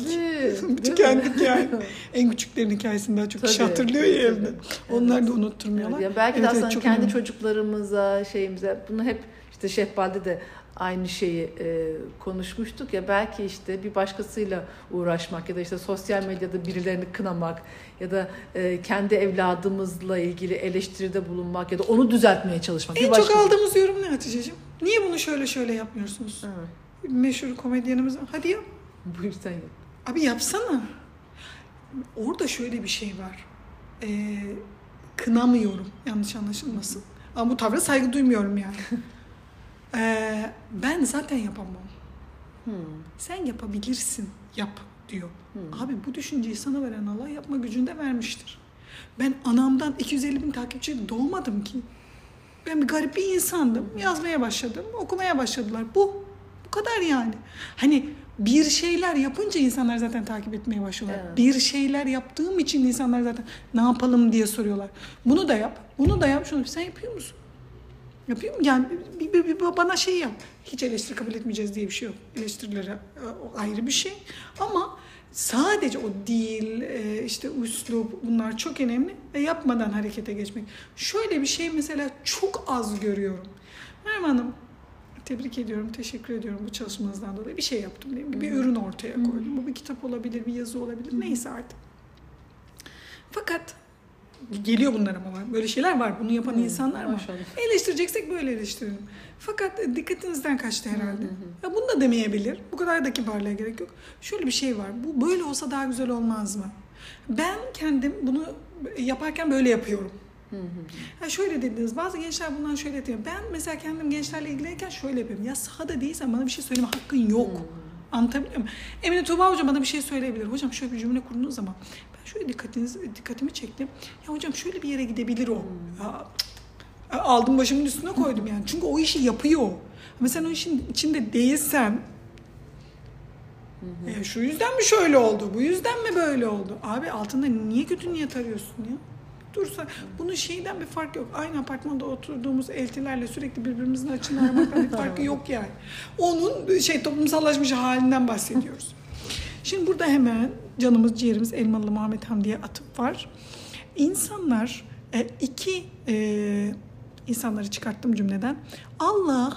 Tabii. Tükendik yani. En küçüklerin hikayesini daha çok kişi Tabii. hatırlıyor ya evde. Onlar da unutturmuyorlar. Ya belki de Evet, evet, aslında çok kendi önemli. çocuklarımıza, şeyimize bunu hep işte Şehbal'de de aynı şeyi e, konuşmuştuk ya belki işte bir başkasıyla uğraşmak ya da işte sosyal medyada birilerini kınamak ya da e, kendi evladımızla ilgili eleştiride bulunmak ya da onu düzeltmeye çalışmak. En bir çok başkası- aldığımız yorum ne Hatice'ciğim? Niye bunu şöyle şöyle yapmıyorsunuz? Hı, Meşhur komedyenimiz hadi yap. buyur sen yap. Abi yapsana. Orada şöyle bir şey var. Ee, kınamıyorum. Yanlış anlaşılmasın. Ama bu tavra saygı duymuyorum yani. Ee, ben zaten yapamam. Hmm. Sen yapabilirsin. Yap diyor. Hmm. Abi bu düşünceyi sana veren Allah yapma gücünde vermiştir. Ben anamdan 250 bin takipçi doğmadım ki. Ben bir garip bir insandım. Yazmaya başladım. Okumaya başladılar. Bu. Bu kadar yani. Hani bir şeyler yapınca insanlar zaten takip etmeye başlıyorlar. Evet. Bir şeyler yaptığım için insanlar zaten ne yapalım diye soruyorlar. Bunu da yap. Bunu da yap. Şunu sen yapıyor musun? Yapıyorum yani bir, bir, bir- bana şey yap. Hiç eleştiri kabul etmeyeceğiz diye bir şey yok. Eleştirilere e, ayrı bir şey. Ama sadece o dil, e, işte üslup bunlar çok önemli. Ve yapmadan harekete geçmek. Şöyle bir şey mesela çok az görüyorum. Merve Hanım tebrik ediyorum, teşekkür ediyorum bu çalışmanızdan dolayı. Bir şey yaptım değil mi? Bir ürün ortaya koydum. Bu bir kitap olabilir, bir yazı olabilir. Neyse artık. Fakat geliyor bunlar ama böyle şeyler var. Bunu yapan insanlar var. maşallah. Eleştireceksek böyle eleştirelim. Fakat e, dikkatinizden kaçtı herhalde. Ya bunu da demeyebilir. Bu kadar da kibarlığa gerek yok. Şöyle bir şey var. Bu böyle olsa daha güzel olmaz mı? Ben kendim bunu yaparken böyle yapıyorum. Ha şöyle dediniz. Bazı gençler bundan şöyle diyor. Ben mesela kendim gençlerle ilgilenirken şöyle yapıyorum. Ya sahada değilsen bana bir şey söyleme hakkın yok. Anlatabiliyor muyum? Emine Tuğba hocam bana bir şey söyleyebilir. Hocam şöyle bir cümle kurduğunuz zaman şöyle dikkatiniz, dikkatimi çektim. Ya hocam şöyle bir yere gidebilir o. Ya, aldım başımın üstüne koydum yani. Çünkü o işi yapıyor. Ama sen o işin içinde değilsen e, şu yüzden mi şöyle oldu? Bu yüzden mi böyle oldu? Abi altında niye kötü niyet arıyorsun ya? Dursa bunun şeyden bir fark yok. Aynı apartmanda oturduğumuz eltilerle sürekli birbirimizin açını aramaktan bir farkı yok yani. Onun şey toplumsallaşmış halinden bahsediyoruz. Şimdi burada hemen canımız ciğerimiz Elmalı Muhammed Hamdi'ye atıp var. İnsanlar e, iki e, insanları çıkarttım cümleden. Allah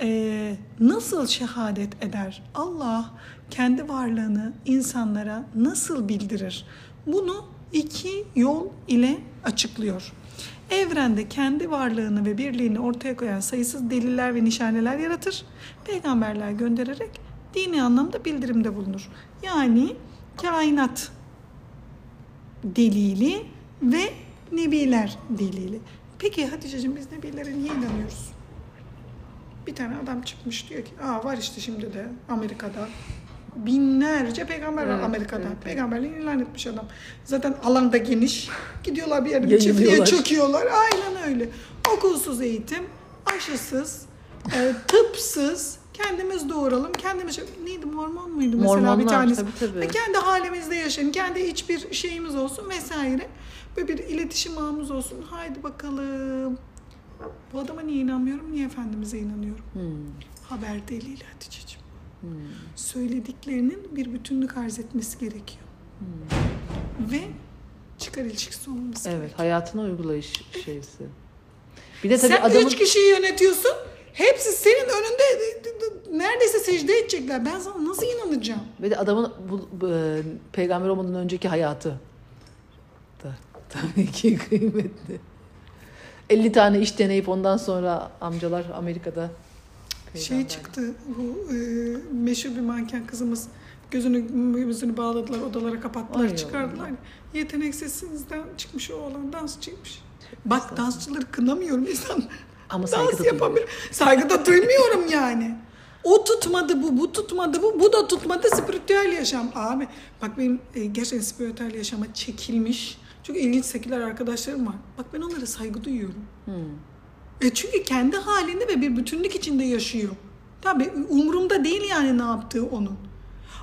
e, nasıl şehadet eder? Allah kendi varlığını insanlara nasıl bildirir? Bunu iki yol ile açıklıyor. Evrende kendi varlığını ve birliğini ortaya koyan sayısız deliller ve nişaneler yaratır. Peygamberler göndererek dini anlamda bildirimde bulunur. Yani kainat delili ve nebiler delili. Peki Hatice'cim biz nebilere niye inanıyoruz? Bir tane adam çıkmış diyor ki aa var işte şimdi de Amerika'da binlerce peygamber var Evet, Amerika'da. evet, evet. İlan etmiş adam. Zaten alanda geniş. Gidiyorlar bir yerde bir çiftliğe çöküyorlar. Aynen öyle. Okulsuz eğitim, aşısız, e, tıpsız, kendimiz doğuralım, kendimiz... şey- Neydi mormon muydu mesela bir Mormonlar, tanesi? tabii, tabii. Ve kendi halimizde yaşayın, kendi hiçbir şeyimiz olsun vesaire. Böyle bir iletişim ağımız olsun. Haydi bakalım. Bu adama niye inanmıyorum, niye Efendimiz'e inanıyorum? Hmm. Haber delili Hatice'ciğim. Hmm. Söylediklerinin bir bütünlük arz etmesi gerekiyor. Ve çıkar ilişkisi olması Evet, gerekiyor. hayatına uygulayış şeysi. Bir de tabii Sen adamın üç kişiyi yönetiyorsun. Hepsi senin önünde neredeyse secde edecekler. Ben sana nasıl inanacağım? ve de adamın bu, bu, e, peygamber olmadan önceki hayatı da tabii ki kıymetli. 50 tane iş deneyip ondan sonra amcalar Amerika'da Şey çıktı bu e, meşhur bir manken kızımız gözünü gözünü bağladılar odalara kapattılar Ay çıkardılar. Yeteneksizsizden çıkmış o oğlan dansçıymış. Bak dansçıları kınamıyorum insan. Ama saygı dans da yapabilir. Saygı da duymuyorum yani. O tutmadı bu, bu tutmadı bu, bu da tutmadı spiritüel yaşam. Abi bak benim e, gerçekten spiritüel yaşama çekilmiş. Çok ilginç seküler arkadaşlarım var. Bak ben onlara saygı duyuyorum. E çünkü kendi halinde ve bir bütünlük içinde yaşıyor. Tabii umurumda değil yani ne yaptığı onun.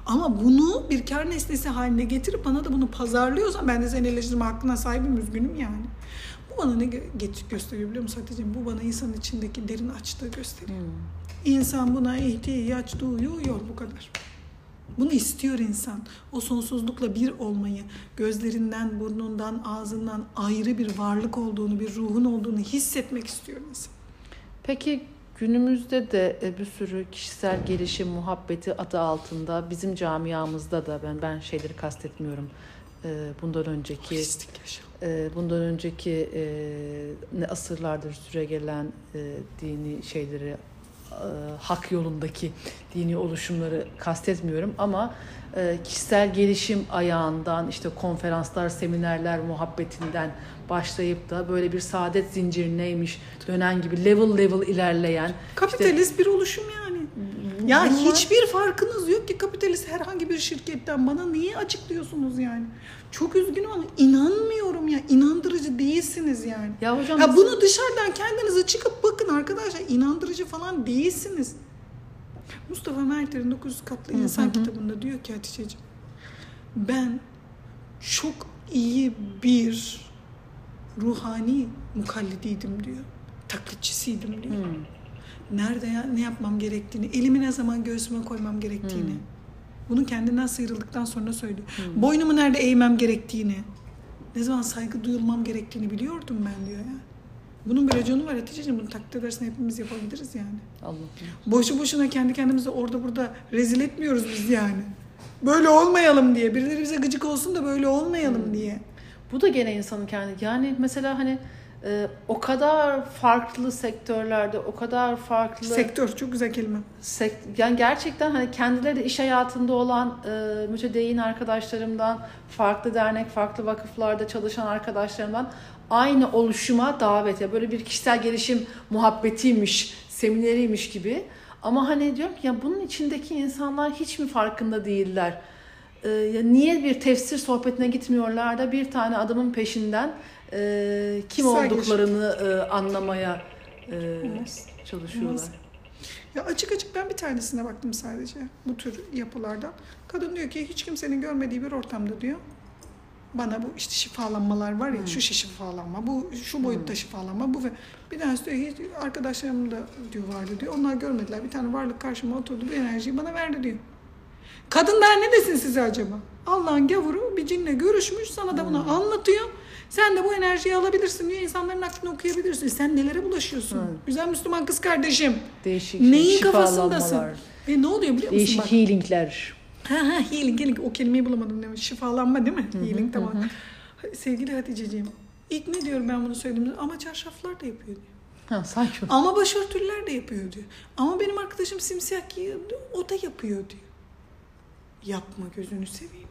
Ama bunu bir kar nesnesi haline getirip bana da bunu pazarlıyorsan ben de seni eleştirme hakkına sahibim üzgünüm yani. Bu bana ne gösteriyor biliyor musun Hatice'm? Bu bana insanın içindeki derin açlığı gösteriyor. İnsan buna ihtiyaç duyuyor bu kadar. Bunu istiyor insan. O sonsuzlukla bir olmayı, gözlerinden, burnundan, ağzından ayrı bir varlık olduğunu, bir ruhun olduğunu hissetmek istiyor insan. Peki günümüzde de e, bir sürü kişisel gelişim muhabbeti adı altında bizim camiamızda da ben ben şeyleri kastetmiyorum. E, Bundan önceki e, bundan önceki e, ne asırlardır süregelen e, dini şeyleri hak yolundaki dini oluşumları kastetmiyorum ama kişisel gelişim ayağından işte konferanslar, seminerler muhabbetinden başlayıp da böyle bir saadet zincirineymiş dönen gibi level level ilerleyen Kapitalist bir oluşum yani. Ya bunlar- hiçbir farkınız yok ki kapitalist herhangi bir şirketten bana niye açıklıyorsunuz yani? Çok üzgünüm ama inanmıyorum ya. İnandırıcı değilsiniz yani. ya hocam biz- bunu dışarıdan kendinize çıkıp bakın arkadaşlar inandırıcı falan değilsiniz. Mustafa Mertler'in 900 katlı insan hı, hı. kitabında diyor ki Hatice'ciğim ben çok iyi bir ruhani mukallidiydim diyor. Taklitçisiydim diyor. Hmm. Nerede ya, ne yapmam gerektiğini, elimi ne zaman göğsüme koymam gerektiğini. Hmm. Bunu kendinden sıyrıldıktan sonra söylüyor. Boynumu nerede eğmem gerektiğini, ne zaman saygı duyulmam gerektiğini biliyordum ben diyor ya. Bunun bir raconu var Hatice'ciğim. Bunu taklit edersen hepimiz yapabiliriz yani. Allah'ım. Boşu boşuna kendi kendimizi orada burada rezil etmiyoruz biz yani. Böyle olmayalım diye. Birileri bize gıcık olsun da böyle olmayalım diye. Bu da gene insanın kendi yani mesela hani e, o kadar farklı sektörlerde o kadar farklı Sektör çok güzel kelime. sek- yani gerçekten hani kendileri de iş hayatında olan e, mütedeyyin arkadaşlarımdan farklı dernek farklı vakıflarda çalışan arkadaşlarımdan aynı oluşuma davet ya böyle bir kişisel gelişim muhabbetiymiş semineriymiş gibi ama hani diyorum ki ya bunun içindeki insanlar hiç mi farkında değiller? Ee, ya niye bir tefsir sohbetine gitmiyorlar da bir tane adamın peşinden e, kim Kişisel olduklarını e, anlamaya e, çalışıyorlar. Ya açık açık ben bir tanesine baktım sadece bu tür yapılardan. Kadın diyor ki hiç kimsenin görmediği bir ortamda diyor. Bana bu işte şifalanmalar var ya Hmm. şu şifalanma, bu şu boyutta şifalanma, bu ve bir tanesi diyor hiç arkadaşlarım da diyor vardı diyor. Onlar görmediler. Bir tane varlık karşıma oturdu bir enerjiyi bana verdi diyor. Kadınlar ne desin size acaba? Allah'ın gavuru bir cinle görüşmüş sana da bunu Hmm. anlatıyor. Sen de bu enerjiyi alabilirsin diyor. insanların aklını okuyabilirsin. Sen nelere bulaşıyorsun? Hmm. Güzel Müslüman kız kardeşim. Değişik Neyin şifalanmalar, kafasındasın? Ve ne oluyor biliyor musun? Değişik Bak, healingler. ha, ha, healing, healing. O kelimeyi bulamadım demiş. Şifalanma değil mi? healing tamam. Sevgili Hatice'ciğim. İlk ne diyorum ben bunu söylediğimde? Ama çarşaflar da yapıyor diyor. Ha, sanki Ama başörtüler de yapıyor diyor. Ama benim arkadaşım simsiyah giyiyor diyor. O da yapıyor diyor. Yapma gözünü seveyim.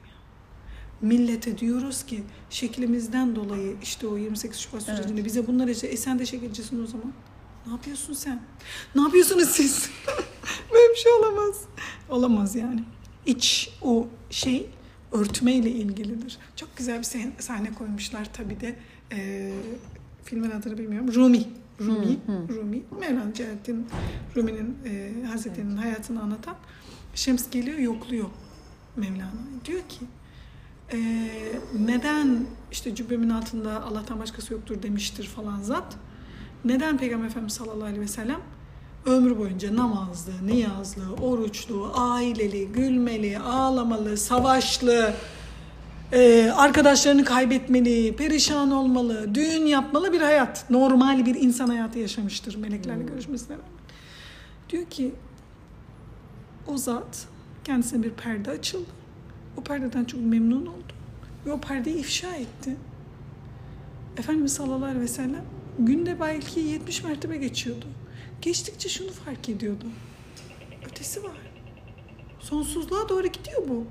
Millete diyoruz ki şeklimizden dolayı işte o 28 Şubat Evet. sürecinde bize bunlar işte e sen de şekilcisin o zaman. Ne yapıyorsun sen? Ne yapıyorsunuz siz? Böyle bir şey olamaz. Olamaz yani. İç o şey örtmeyle ilgilidir. Çok güzel bir sahne- koymuşlar tabii de. Ee, filmin adını bilmiyorum. Rumi. Rumi. Hı, hı. Rumi. Mevlana Celaleddin Rumi'nin e, Hazretleri'nin hayatını anlatan Şems geliyor yokluyor Mevlana'yı. Diyor ki e, neden işte cübbemin altında Allah'tan başkası yoktur demiştir falan zat. Neden Peygamber Efendimiz sallallahu aleyhi ve sellem ömrü boyunca namazlı, niyazlı, oruçlu, aileli, gülmeli, ağlamalı, savaşlı, e, arkadaşlarını kaybetmeli, perişan olmalı, düğün yapmalı bir hayat. Normal bir insan hayatı yaşamıştır meleklerle görüşmesine rağmen. Diyor ki o zat kendisine bir perde açıldı. O perdeden çok memnun oldu. Ve o perdeyi ifşa etti. Efendimiz sallallahu aleyhi ve sellem günde belki 70 mertebe geçiyordu. Geçtikçe şunu fark ediyordu. Ötesi var. Sonsuzluğa doğru gidiyor bu.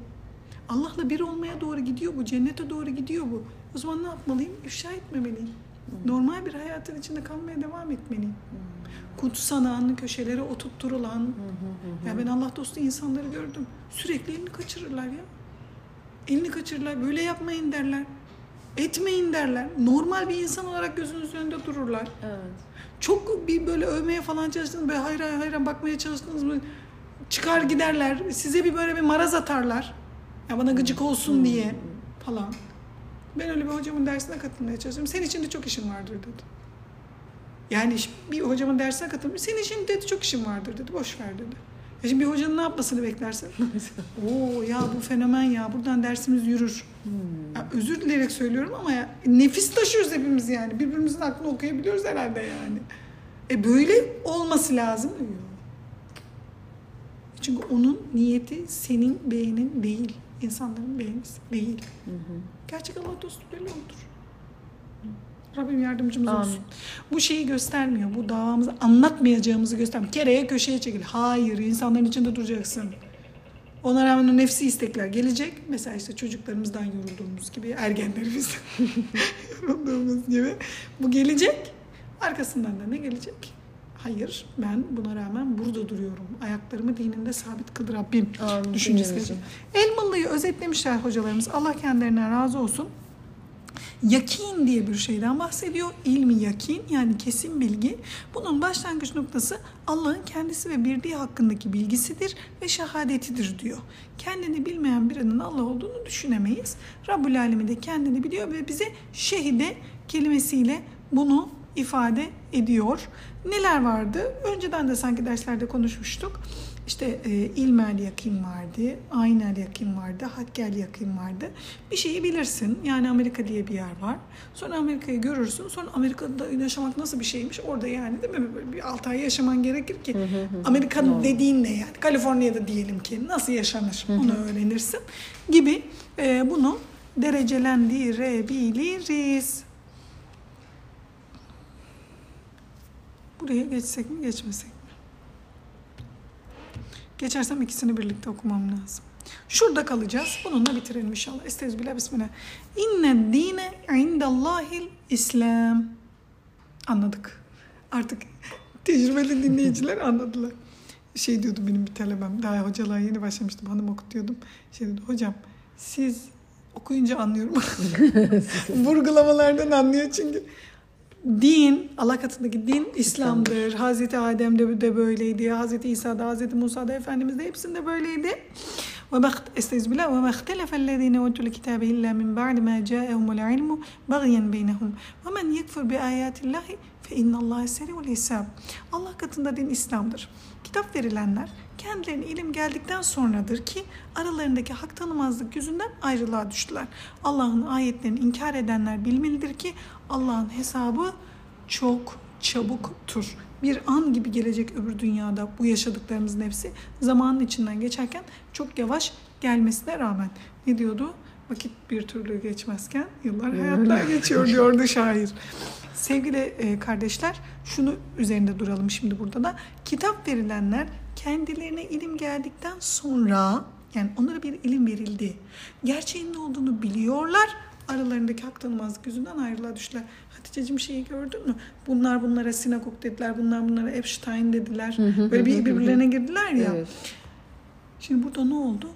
Allah'la bir olmaya doğru gidiyor bu. Cennete doğru gidiyor bu. O zaman ne yapmalıyım? İfşa etmemeliyim. Normal bir hayatın içinde kalmaya devam etmeliyim. Kutsanan, köşelere oturtturulan. Ya ben Allah dostu insanları gördüm. Sürekli elini kaçırırlar ya. Elini kaçırırlar. Böyle yapmayın derler. Etmeyin derler. Normal bir insan olarak gözünüzün önünde dururlar. Evet. Çok bir böyle övmeye falan çalıştınız. Böyle hayır hayır bakmaya çalıştınız mı? Çıkar giderler. Size bir böyle bir maraz atarlar. Ya bana gıcık olsun diye falan. Ben öyle bir hocamın dersine katılmaya çalıştım. Senin için de çok işin vardır dedi. Yani bir hocamın dersine katılmış. Senin için dedi çok işin vardır dedi. Boş ver dedi. Ya şimdi bir hocanın ne yapmasını beklersin? Oo ya bu fenomen ya. Buradan dersimiz yürür. Ya özür dileyerek söylüyorum ama ya nefis taşıyoruz hepimiz yani. Birbirimizin aklını okuyabiliyoruz herhalde yani. E böyle olması lazım diyor. Çünkü onun niyeti senin beğenin değil. insanların beğenisi değil. Gerçek Allah dostu böyle olur. Rabbim yardımcımız Amin. olsun. Bu şeyi göstermiyor. Bu davamızı anlatmayacağımızı göstermiyor. Kereye köşeye çekil. Hayır, insanların içinde duracaksın. Ona rağmen o nefsi istekler gelecek. Mesela işte çocuklarımızdan yorulduğumuz gibi, ergenlerimizden yorulduğumuz gibi. Bu gelecek. Arkasından da ne gelecek? Hayır, ben buna rağmen burada duruyorum. Ayaklarımı dininde sabit kıl Rabbim. Amin. Düşüncesi. Elmalı'yı özetlemişler hocalarımız. Allah kendilerinden razı olsun. Yakin diye bir şeyden bahsediyor. İlmi yakin yani kesin bilgi. Bunun başlangıç noktası Allah'ın kendisi ve birliği hakkındaki bilgisidir ve şehadetidir diyor. Kendini bilmeyen birinin Allah olduğunu düşünemeyiz. Rabbül Alemin de kendini biliyor ve bize şehide kelimesiyle bunu ifade ediyor. Neler vardı? Önceden de sanki derslerde konuşmuştuk. İşte e, ilmel yakin vardı, aynel yakin vardı, hakkel yakin vardı. Bir şeyi bilirsin. Yani Amerika diye bir yer var. Sonra Amerika'yı görürsün. Sonra Amerika'da yaşamak nasıl bir şeymiş? Orada yani değil mi? Böyle bir 6 ay yaşaman gerekir ki. Amerika'nın dediğin ne yani? Kaliforniya'da diyelim ki nasıl yaşanır? Onu öğrenirsin. Gibi e, bunu derecelendirebiliriz. Buraya geçsek mi geçmesek? Geçersem ikisini birlikte okumam lazım. Şurada kalacağız. Bununla bitirelim inşallah. Estağfirullah bismillah. İnne dine indallahil İslam. Anladık. Artık tecrübeli dinleyiciler anladılar. Şey diyordu benim bir talebem. Daha hocalığa yeni başlamıştım. Hanım okutuyordum. Şey dedi hocam siz okuyunca anlıyorum. Vurgulamalardan anlıyor çünkü. Din, Allah katındaki din İslam'dır. Hazreti Adem'de de böyleydi. Hazreti İsa'da, Hazreti Musa'da, Efendimiz de hepsinde böyleydi. Ve estağfirullah ve mahtelefellezine utul kitabe illa min ba'di ma ca'ahumul ilmu bagyen beynehum. Ve men yekfur bi ayatillahi fe innallaha seri'ul hisab. Allah katında din İslam'dır. Kitap verilenler kendilerine ilim geldikten sonradır ki aralarındaki hak tanımazlık yüzünden ayrılığa düştüler. Allah'ın ayetlerini inkar edenler bilmelidir ki Allah'ın hesabı çok çabuktur. Bir an gibi gelecek öbür dünyada bu yaşadıklarımızın hepsi zamanın içinden geçerken çok yavaş gelmesine rağmen. Ne diyordu? Vakit bir türlü geçmezken yıllar hayatlar geçiyor diyordu şair. Sevgili e, kardeşler şunu üzerinde duralım şimdi burada da. Kitap verilenler kendilerine ilim geldikten sonra yani onlara bir ilim verildi. Gerçeğin ne olduğunu biliyorlar. Aralarındaki hak tanımazlık yüzünden ayrılığa düştüler. Hatice'cim şeyi gördün mü? Bunlar bunlara sinagog dediler. Bunlar bunlara Epstein dediler. Böyle bir birbirlerine girdiler ya. Evet. Şimdi burada ne oldu?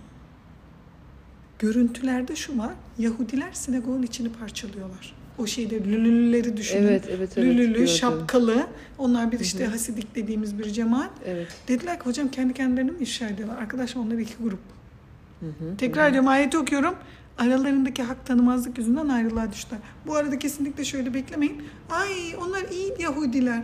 Görüntülerde şu var. Yahudiler sinagogun içini parçalıyorlar. O şeyde lülüleri düşünün. Evet, evet, evet, Lülülü, gördüm. şapkalı. Onlar bir işte hasidik dediğimiz bir cemaat. Evet. Dediler ki hocam kendi kendilerini mi ifşa ediyorlar? Arkadaşlar onlar iki grup. Tekrar ediyorum ayeti okuyorum. Aralarındaki hak tanımazlık yüzünden ayrılığa düştüler. Bu arada kesinlikle şöyle beklemeyin. Ay onlar iyi Yahudiler.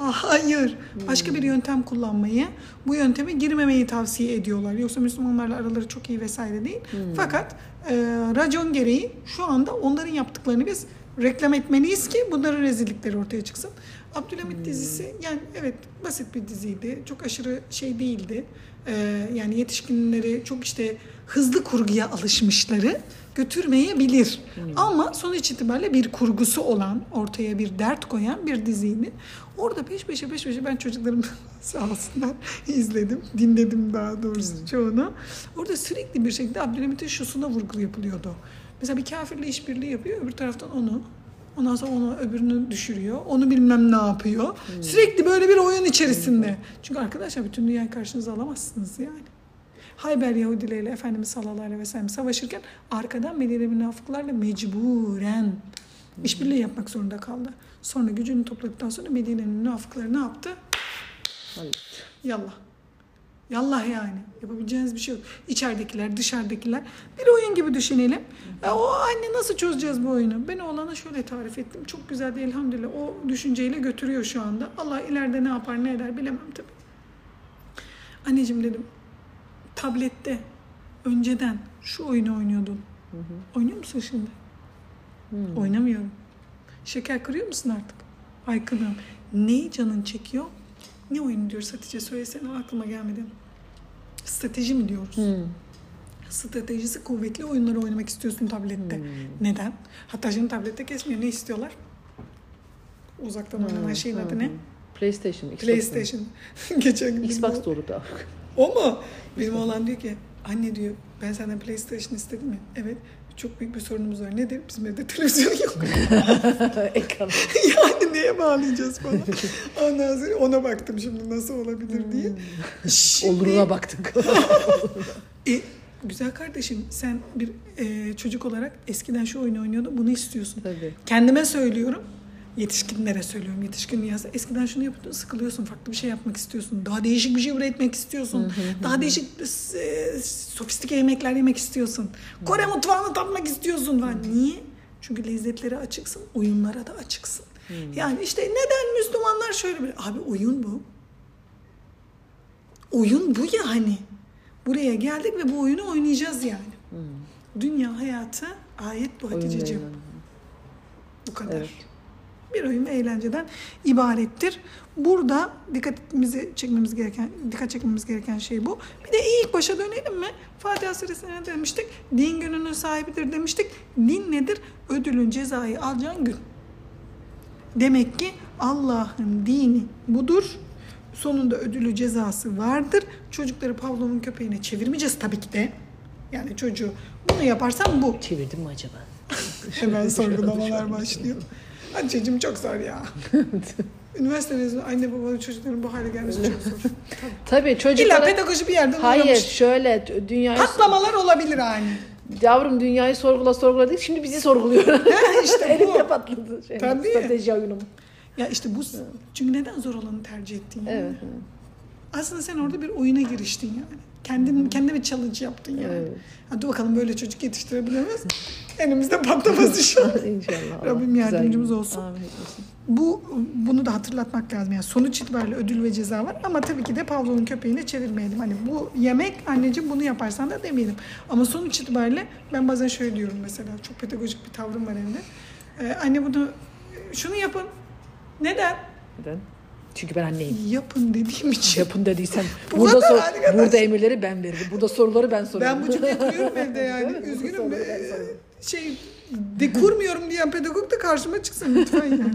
Ah, Hayır. Başka bir yöntem kullanmayı, bu yönteme girmemeyi tavsiye ediyorlar. Yoksa Müslümanlarla araları çok iyi vesaire değil. Fakat e, racon gereği şu anda onların yaptıklarını biz reklam etmeliyiz ki bunların rezillikleri ortaya çıksın. Abdülhamit dizisi yani evet basit bir diziydi. Çok aşırı şey değildi. E, yani yetişkinleri çok işte hızlı kurguya alışmışları götürmeyebilir. Ama sonuç itibariyle bir kurgusu olan, ortaya bir dert koyan bir diziydi. Orada peş peşe peş peşe ben çocuklarım sağ olsunlar izledim, dinledim daha doğrusu çoğunu. Orada sürekli bir şekilde Abdülhamit'in şusuna vurgu yapılıyordu. Mesela bir kafirle işbirliği yapıyor, öbür taraftan onu Ondan sonra onu öbürünü düşürüyor. Onu bilmem ne yapıyor. Sürekli böyle bir oyun içerisinde. Çünkü arkadaşlar bütün dünyayı karşınıza alamazsınız yani. Hayber Yahudileriyle Efendimiz sallallahu aleyhi ve sellem savaşırken arkadan Medine münafıklarla mecburen işbirliği yapmak zorunda kaldı. Sonra gücünü topladıktan sonra Medine'nin münafıkları ne yaptı? Yallah. Yallah yani. Yapabileceğiniz bir şey yok. İçeridekiler, dışarıdakiler. Bir oyun gibi düşünelim. Ya o anne nasıl çözeceğiz bu oyunu? Ben oğlana şöyle tarif ettim. Çok güzel de elhamdülillah o düşünceyle götürüyor şu anda. Allah ileride ne yapar ne eder bilemem tabii. Anneciğim dedim. Tablette önceden şu oyunu oynuyordun. Oynuyor musun şimdi? Oynamıyorum. Şeker kırıyor musun artık? Ay kırmıyorum. Neyi canın çekiyor? Ne oyunu diyoruz Hatice söylesene aklıma gelmedi. Strateji mi diyoruz? Hmm. Stratejisi kuvvetli oyunları oynamak istiyorsun tablette. Hmm. Neden? Hatta şimdi tablette kesmiyor. Ne istiyorlar? Uzaktan oynanan şeyin adı ne? PlayStation, Xbox. PlayStation. Geçen gün Xbox olur da. O mu? Benim oğlan diyor ki anne diyor ben senden PlayStation istedim mi? Evet. Çok büyük bir sorunumuz var. Nedir? Bizim evde televizyon yok. Ekran. yani neye bağlayacağız falan. Ondan sonra ona baktım şimdi nasıl olabilir diye. Şimdi, Oluruna baktık. E, güzel kardeşim sen bir e, çocuk olarak eskiden şu oyunu oynuyordun bunu istiyorsun. Tabii. Kendime söylüyorum. Yetişkinlere söylüyorum. Yetişkin dünyası. Eskiden şunu yapıyordun sıkılıyorsun. Farklı bir şey yapmak istiyorsun. Daha değişik bir şey üretmek istiyorsun. Daha değişik e, sofistike yemekler yemek istiyorsun. Kore mutfağını tatmak istiyorsun falan. Niye? Çünkü lezzetlere açıksın. Oyunlara da açıksın. Yani işte neden Müslümanlar şöyle bir... Abi oyun bu. Oyun bu yani. Buraya geldik ve bu oyunu oynayacağız yani. Dünya hayatı ayet bu Hatice'ciğim. Bu kadar. Evet. Bir oyun ve eğlenceden ibarettir. Burada dikkatimizi çekmemiz gereken, dikkat çekmemiz gereken şey bu. Bir de ilk başa dönelim mi? Fatiha suresine ne demiştik? Din gününün sahibidir demiştik. Din nedir? Ödülün cezayı alacağın gün. Demek ki Allah'ın dini budur. Sonunda ödülü cezası vardır. Çocukları Pavlov'un köpeğine çevirmeyeceğiz tabii ki de. Yani çocuğu bunu yaparsan bu. Çevirdim mi acaba? Hemen sorgulamalar başlıyor. Anneciğim çok zor ya. Üniversite mezunu anne babanın çocukların bu hale gelmesi çok zor. Tabii İlla çocuklara... pedagoji bir yerden Hayır uğramış. şöyle dünyayı... Patlamalar olabilir hani. Yavrum dünyayı sorgula sorgula değil şimdi bizi sorguluyor. işte bu. Elimde patladı. Şey, Tabii. Strateji oyunum. Ya işte bu çünkü neden zor olanı tercih ettin yani? Evet. Aslında sen orada bir oyuna giriştin yani. Kendin, kendine bir challenge yaptın yani. Evet. Hadi bakalım böyle çocuk yetiştirebilir miyiz? Elimizde patlamaz inşallah. İnşallah. Allah Rabbim güzel yardımcımız gün. olsun. Amin. Bu bunu da hatırlatmak lazım. Yani sonuç itibariyle ödül ve ceza var ama tabii ki de Pavlov'un köpeğine çevirmeyelim. Hani bu yemek anneciğim bunu yaparsan da demeyelim. Ama sonuç itibariyle ben bazen şöyle diyorum mesela çok pedagojik bir tavrım var evde. Ee, anne bunu şunu yapın. Neden? Neden? Çünkü ben anneyim. Yapın dediğim için. Yapın dediysen Bu burada sor, arkadaş. burada emirleri ben veririm. Burada soruları ben sorarım. Ben bu cümleyi kuruyorum evde yani. Üzgünüm. Şey de kurmuyorum diyen pedagog da karşıma çıksın lütfen yani.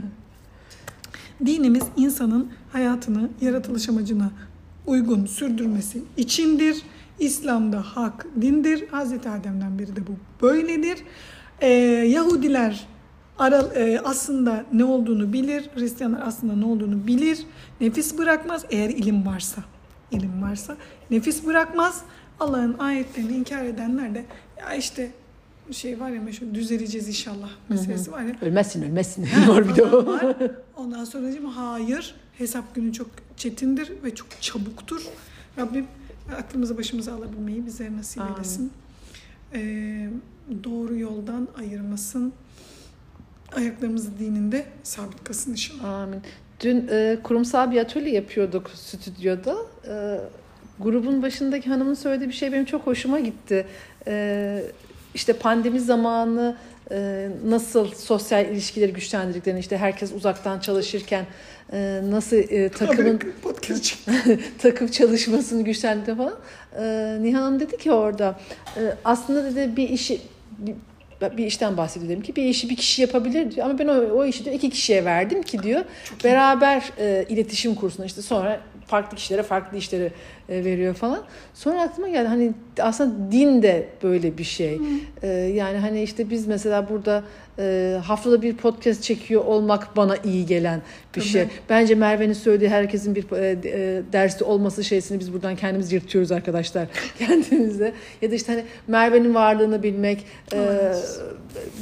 Dinimiz insanın hayatını, yaratılış amacına uygun sürdürmesi içindir. İslam'da hak dindir. Hazreti Adem'den beri de bu böyledir. Ee, Yahudiler ara, e, aslında ne olduğunu bilir. Hristiyanlar aslında ne olduğunu bilir. Nefis bırakmaz eğer ilim varsa. İlim varsa nefis bırakmaz. Allah'ın ayetlerini inkar edenler de ya işte şey var ya meşhur düzeleceğiz inşallah meselesi var ya. Ölmezsin ölmezsin. Var bir de o. var. Ondan sonra diyeceğim hayır hesap günü çok çetindir ve çok çabuktur. Rabbim aklımızı başımıza alabilmeyi bize nasip Amin. eylesin. Ee, doğru yoldan ayırmasın. Ayaklarımızı dininde sabit kalsın inşallah. Amin. Dün e, kurumsal bir atölye yapıyorduk stüdyoda. E, grubun başındaki hanımın söylediği bir şey benim çok hoşuma gitti. E, işte pandemi zamanı e, nasıl sosyal ilişkileri güçlendirdiklerini, işte herkes uzaktan çalışırken e, nasıl e, takımın takım çalışmasını güçlendi falan. Nihan Hanım dedi ki orada aslında dedi bir işi bir, bir işten bahsediyor dedim ki bir işi bir kişi yapabilir diyor. Ama ben o, o işi diyor iki kişiye verdim ki diyor beraber e, iletişim kursuna işte sonra farklı kişilere farklı işleri veriyor falan. Sonra aklıma geldi hani aslında din de böyle bir şey. E, yani hani işte biz mesela burada e, haftada bir podcast çekiyor olmak bana iyi gelen bir Tabii. şey. Bence Merve'nin söylediği herkesin bir e, e, dersi olması şeysini biz buradan kendimiz yırtıyoruz arkadaşlar kendimize. Ya da işte hani Merve'nin varlığını bilmek, e, Evet.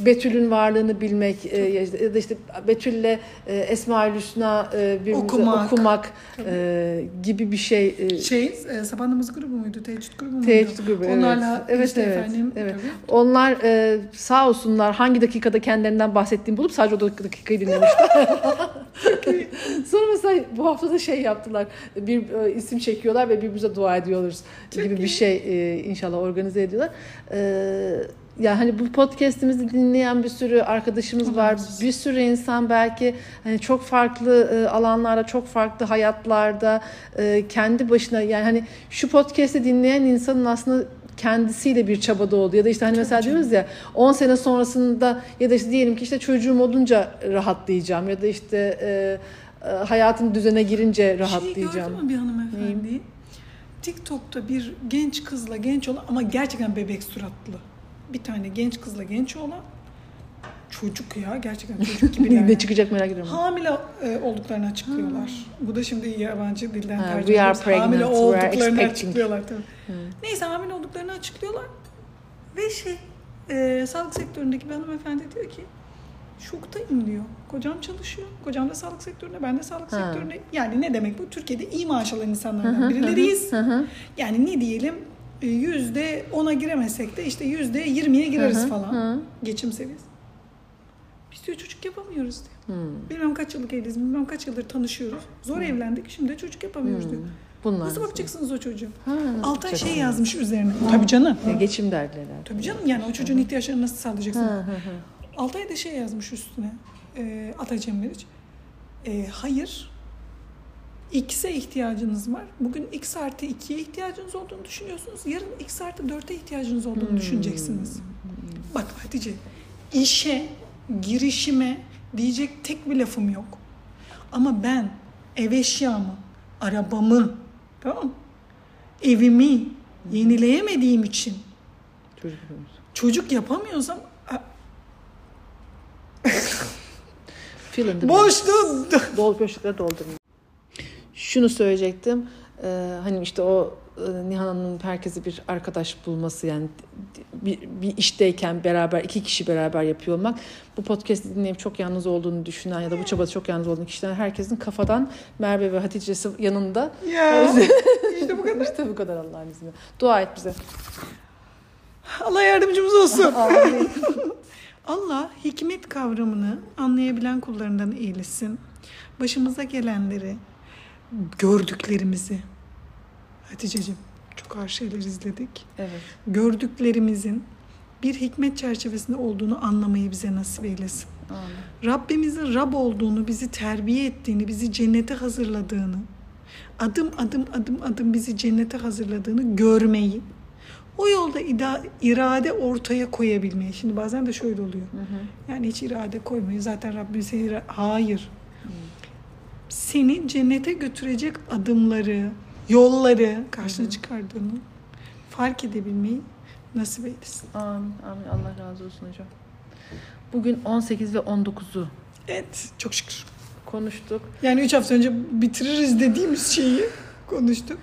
Betül'ün varlığını bilmek e, ya da işte Betül'le e, Esma-ül Hüsna e, birbirimize Okumak. okumak, Tabii. e, gibi bir şey. e, Şey, e, namazı grubu muydu? Teheccüd grubu muydu? Teheccüd grubu, evet. Onlarla Evet, işte evet, efendim. evet. tabii. Onlar e, sağ olsunlar hangi dakikada kendilerinden bahsettiğimi bulup sadece o dakikayı dinlemişler. Sonra mesela bu hafta da şey yaptılar. Bir e, isim çekiyorlar ve birbirimize dua ediyoruz gibi bir şey e, inşallah organize ediyorlar. E, yani hani bu podcast'imizi dinleyen bir sürü arkadaşımız var. Bir sürü insan belki hani çok farklı e, alanlarda, çok farklı hayatlarda e, kendi başına yani hani şu podcast'i dinleyen insanın aslında kendisiyle bir çabada oldu. Ya da işte hani mesela diyoruz ya 10 sene sonrasında ya da işte diyelim ki işte çocuğum olunca rahatlayacağım ya da işte e, e, hayatım düzene girince Şeyi rahatlayacağım. gördün mü bir hanımefendi? TikTok'ta bir genç kızla genç olan ama gerçekten bebek suratlı. Bir tane genç kızla genç olan çocuk ya gerçekten çocuk gibiler. ne çıkacak merak ediyorum. Hamile e, olduklarını açıklıyorlar. Bu da şimdi yabancı dilden Ha, are ediyoruz. Hamile we olduklarını açıklıyorlar tabii. Neyse hamile olduklarını açıklıyorlar. Ve şey e, sağlık sektöründeki bir hanımefendi diyor ki şoktayım diyor. Kocam çalışıyor. Kocam da sağlık sektöründe. Ben de sağlık Ha. sektöründe. Yani ne demek bu? Türkiye'de iyi maaş alan insanlardan birileriyiz. Yani ne diyelim yüzde ona giremesek de işte yüzde yirmiye gireriz Hı hı, falan. hı. Geçim seviyesi. Biz diyor çocuk yapamıyoruz diyor. Hmm. Bilmem kaç yıllık evliyiz, bilmem kaç yıldır tanışıyoruz. Zor evlendik, şimdi çocuk yapamıyoruz diyor. Bunlar. Nasıl bakacaksınız o çocuğa? Ha, Altay şey yazmış üzerine. Tabii canım. Ya geçim derdileri. Tabii canım yani o çocuğun ihtiyaçlarını nasıl sağlayacaksın? Hı hı hı. Altay da şey yazmış üstüne. E, Atay Cem Meriç. E, hayır. X'e ihtiyacınız var. Bugün X artı 2'ye ihtiyacınız olduğunu düşünüyorsunuz. Yarın X artı 4'e ihtiyacınız olduğunu Hmm. düşüneceksiniz. Bak Hatice, işe, girişime diyecek tek bir lafım yok. Ama ben ev eşyamı, arabamı, tamam evimi yenileyemediğim için Çocuk çocuk yapamıyorsam boşluğu Dol boşlukları doldurun. Şunu söyleyecektim. Ee, hani işte o Nihan Hanım'ın herkese bir arkadaş bulması yani bir, bir işteyken beraber iki kişi beraber yapıyor olmak bu podcast'i dinleyip çok yalnız olduğunu düşünen ya da bu çabada çok yalnız olduğunu kişiler herkesin kafadan Merve ve Hatice'si yanında. Ya işte bu kadar. işte bu kadar Allah'ın izniyle. Dua et bize. Allah yardımcımız olsun. Allah hikmet kavramını anlayabilen kullarından eylesin. Başımıza gelenleri, gördüklerimizi, Hatice'cim çok ağır şeyler izledik. evet. Gördüklerimizin bir hikmet çerçevesinde olduğunu anlamayı bize nasip eylesin. Amin. Rabbimizin Rab olduğunu, bizi terbiye ettiğini, bizi cennete hazırladığını, adım adım adım adım bizi cennete hazırladığını görmeyi, o yolda ida- irade ortaya koyabilmeyi. Şimdi bazen de şöyle oluyor. Hı hı. Yani hiç irade koymayın. Zaten Rabbim seni... ira- Hayır. Seni cennete götürecek adımları, yolları karşına çıkardığını fark edebilmeyi nasip eylesin. Amin. Amin. Allah razı olsun hocam. Bugün 18 ve 19'u Evet, çok şükür. konuştuk. Yani 3 hafta önce bitiririz dediğimiz şeyi konuştuk.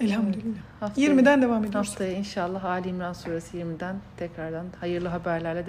Elhamdülillah. Haftaya, 20'den devam ediyoruz. haftaya inşallah Ali İmran suresi 20'den tekrardan hayırlı haberlerle devam